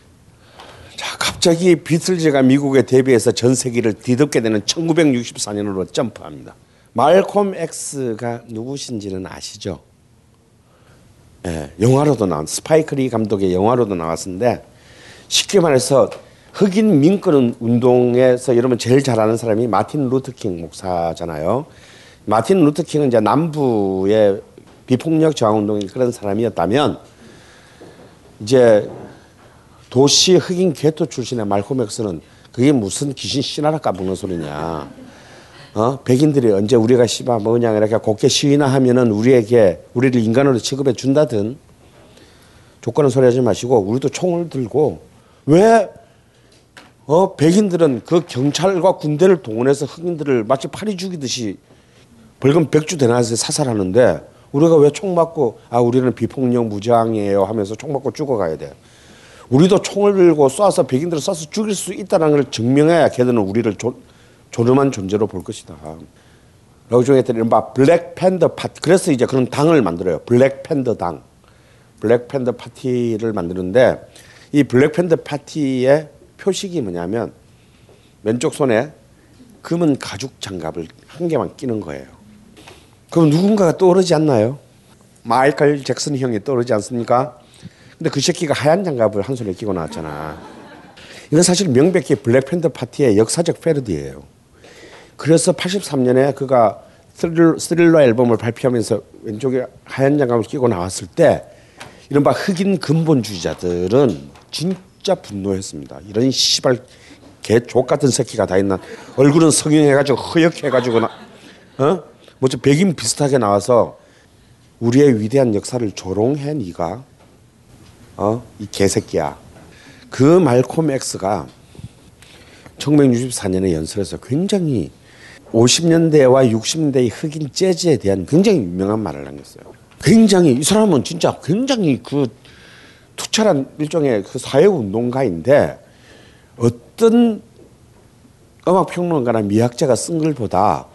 자, 갑자기 비틀즈가 미국에 데뷔해서 전 세계를 뒤덮게 되는 1964년으로 점프합니다. 말콤 X가 누구신지는 아시죠? 예, 영화로도 나온 스파이크리 감독의 영화로도 나왔는데 쉽게 말해서 흑인 민권 운동에서 여러분 제일 잘 아는 사람이 마틴 루터 킹 목사잖아요. 마틴 루터킹은 이제 남부의 비폭력 저항 운동이 그런 사람이었다면 이제 도시 흑인 개토 출신의 말콤 엑스는 그게 무슨 귀신 씨나라 까먹는 소리냐. 어? 백인들이 언제 우리가 씨바 뭐냐 이렇게 곱게 시위나 하면은 우리에게 우리를 인간으로 취급해 준다든 조건은 소리 하지 마시고 우리도 총을 들고 왜 어, 백인들은 그 경찰과 군대를 동원해서 흑인들을 마치 파리 죽이듯이 벌건 백주 대낮에 사살하는데 우리가 왜 총 맞고 아 우리는 비폭력 무장이에요 하면서 총 맞고 죽어가야 돼. 우리도 총을 들고 쏴서 백인들을 쏴서 죽일 수 있다는 걸 증명해야 걔들은 우리를 조, 조름한 존재로 볼 것이다. 라고 정했더니 이른바 Black Panther Party. 그래서 이제 그런 당을 만들어요. Black Panther 당. Black Panther Party를 만드는데 이 Black Panther Party의 표식이 뭐냐면 왼쪽 손에 금은 가죽 장갑을 한 개만 끼는 거예요. 그럼 누군가가 떠오르지 않나요? 마이클 잭슨 형이 떠오르지 않습니까? 근데 그 새끼가 하얀 장갑을 한 손에 끼고 나왔잖아. 이건 사실 명백히 블랙팬더 파티의 역사적 패러디예요. 그래서 83년에 그가 스릴러 앨범을 발표하면서 왼쪽에 하얀 장갑을 끼고 나왔을 때 이른바 흑인 근본주의자들은 진짜 분노했습니다. 이런 시발 개족 같은 새끼가 다 있나 얼굴은 성형해가지고 허옇해가지고 나 어? 뭐좀 백인 비슷하게 나와서 우리의 위대한 역사를 조롱해 니가 어? 이 개새끼야. 그 말콤 X가 1964년에 연설에서 굉장히 50년대와 60년대의 흑인 재즈에 대한 굉장히 유명한 말을 남겼어요. 굉장히 이 사람은 진짜 굉장히 그 투철한 일종의 그 사회 운동가인데 어떤 음악 평론가나 미학자가 쓴 글보다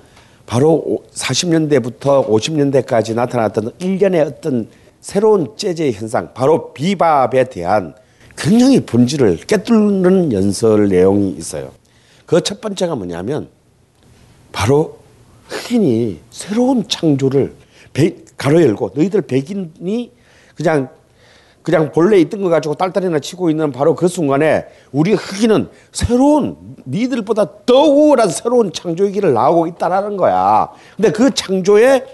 바로 40년대부터 50년대까지 나타났던 일련의 어떤 새로운 재즈의 현상, 바로 비밥에 대한 굉장히 본질을 깨뚫는 연설 내용이 있어요. 그 첫 번째가 뭐냐면 바로 흑인이 새로운 창조를 가로 열고 너희들 백인이 그냥 그냥 본래 있던 거 가지고 딸딸이나 치고 있는 바로 그 순간에 우리 흑인은 새로운 니들보다 더 우월한 새로운 창조의 길을 나오고 있다라는 거야. 근데 그 창조의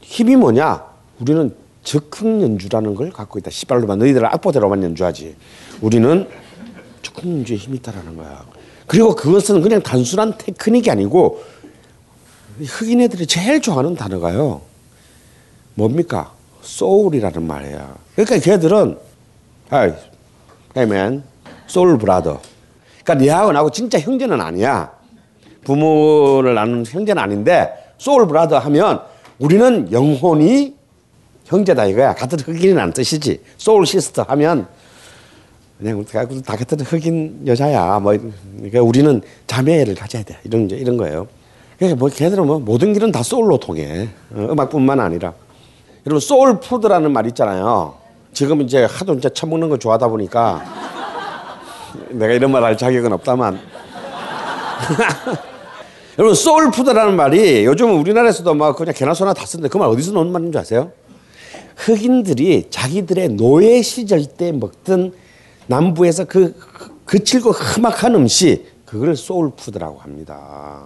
힘이 뭐냐? 우리는 적흥 연주라는 걸 갖고 있다. 시발로만 너희들은 악보대로만 연주하지. 우리는 적흥 연주의 힘이 있다라는 거야. 그리고 그것은 그냥 단순한 테크닉이 아니고 흑인 애들이 제일 좋아하는 단어가요. 뭡니까? soul이라는 말이야. 그러니까 걔들은 아이, hey man, soul brother. 그러니까 니하고 나하고 진짜 형제는 아니야. 부모를 나눈 형제는 아닌데 soul brother 하면 우리는 영혼이 형제다 이거야. 같은 흑인이라는 뜻이지. soul sister 하면 그냥 다 같은 흑인 여자야. 뭐 그러니까 우리는 자매를 가져야 돼. 이런 이런 거예요. 그러니까 뭐 걔들은 뭐 모든 길은 다 soul로 통해. 어, 음악뿐만 아니라. 여러분 soul food라는 말 있잖아요. 지금 이제 하도 이제 처먹는 거 좋아하다 보니까 내가 이런 말 할 자격은 없다만. 여러분 soul food라는 말이 요즘 우리나라에서도 막 그냥 개나 소나 다 쓰는데 그 말 어디서 나온 말인 줄 아세요? 흑인들이 자기들의 노예 시절 때 먹던 남부에서 그 거칠고 험악한 음식 그걸 soul food라고 합니다.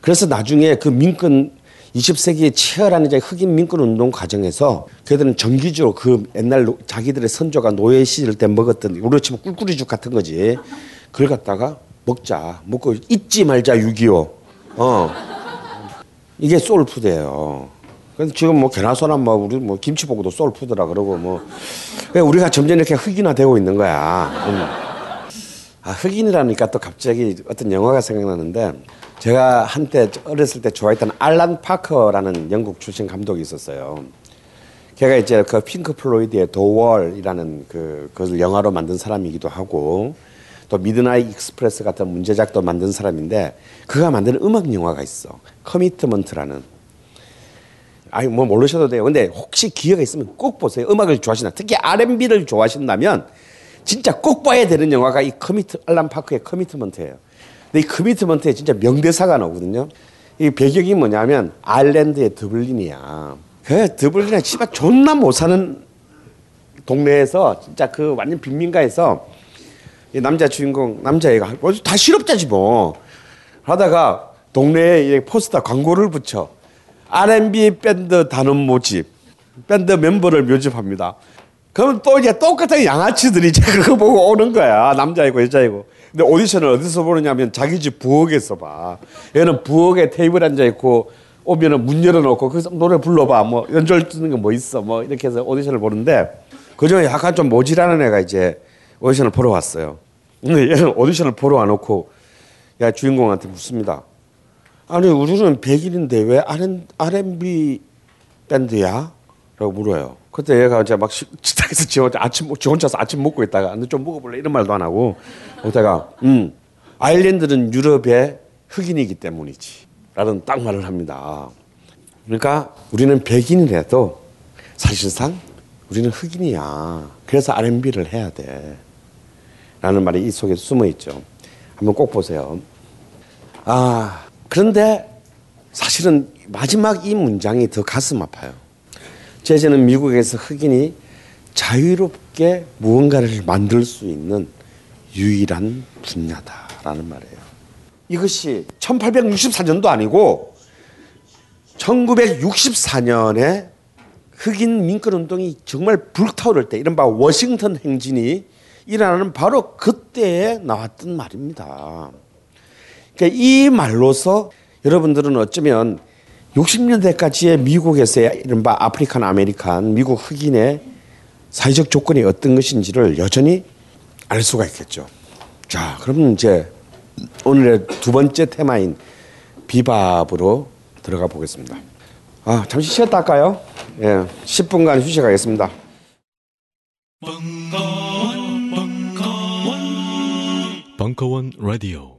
그래서 나중에 그 민권 20세기의 치열한 이제 흑인 민권 운동 과정에서 그들은 정기적으로 그 옛날 자기들의 선조가 노예 시절 때 먹었던 우리로 치면 꿀꿀이죽 같은 거지. 그걸 갖다가 먹자. 먹고 잊지 말자 6.25. 어. 이게 soul food예요. 그래서 지금 뭐 개나 소나 뭐 우리 뭐 김치볶음도 soul food라 그러고 뭐 우리가 점점 이렇게 흑인화되고 있는 거야. 음. 아, 흑인이라니까 또 갑자기 어떤 영화가 생각나는데 제가 한때 어렸을 때 좋아했던 알란 파커라는 영국 출신 감독이 있었어요. 걔가 이제 그 핑크 플로이드의 The Wall이라는 그 그것을 영화로 만든 사람이기도 하고 또 Midnight Express 같은 문제작도 만든 사람인데 그가 만드는 음악 영화가 있어. Commitment라는. 아니 뭐 모르셔도 돼요. 근데 혹시 기회가 있으면 꼭 보세요. 음악을 좋아하시나 특히 R&B를 좋아하신다면 진짜 꼭 봐야 되는 영화가 이 Commit 알란 파커의 Commitment예요. 근데 이 Commitment에 진짜 명대사가 나오거든요. 이 배경이 뭐냐면 아일랜드의 더블린이야. 그 더블린에 씨발 존나 못 사는 동네에서 진짜 그 완전 빈민가에서 이 남자 주인공 남자애가 다 실업자지 뭐 하다가 동네에 포스터 광고를 붙여 R&B 밴드 단원 모집 밴드 멤버를 모집합니다. 그러면 또 이제 똑같은 양아치들이 그거 보고 오는 거야 남자이고 여자이고. 근데 오디션을 어디서 보느냐면 자기 집 부엌에서 봐. 얘는 부엌에 테이블 앉아 있고 오면은 문 열어놓고 거기서 노래 불러봐. 뭐수 있는 거뭐 있어. 뭐 이렇게 해서 오디션을 보는데 그 중에 약간 좀 모질하는 애가 이제 오디션을 보러 왔어요. 근데 얘는 오디션을 보러 와놓고 야 주인공한테 묻습니다. 아니 우리는 백일인데 왜 R&B 밴드야? 라고 물어요. 그때 얘가 이제 막 식탁에서 지 혼자 아침 지 혼자서 아침 먹고 있다가 너좀 먹어볼래 이런 말도 안 하고 그때가 음 아일랜드는 유럽의 흑인이기 때문이지 라는 딱 말을 합니다. 그러니까 우리는 백인이라도 사실상 우리는 흑인이야. 그래서 R&B를 해야 돼. 라는 말이 이 속에 숨어 있죠. 한번 꼭 보세요. 아, 그런데 사실은 마지막 이 문장이 더 가슴 아파요. 재즈는 미국에서 흑인이 자유롭게 무언가를 만들 수 있는 유일한 분야다라는 말이에요. 이것이 1864년도 아니고 1964년에 흑인 민권 운동이 정말 불타오를 때 이른바 워싱턴 행진이 일어나는 바로 그때에 나왔던 말입니다. 그러니까 이 말로서 여러분들은 어쩌면 60년대까지의 미국에서의 이른바 African American 미국 흑인의 사회적 조건이 어떤 것인지를 여전히 알 수가 있겠죠. 자, 그러면 이제 오늘의 두 번째 테마인 비밥으로 들어가 보겠습니다. 아, 잠시 쉬었다 할까요? 예, 10분간 휴식하겠습니다. 벙커원 라디오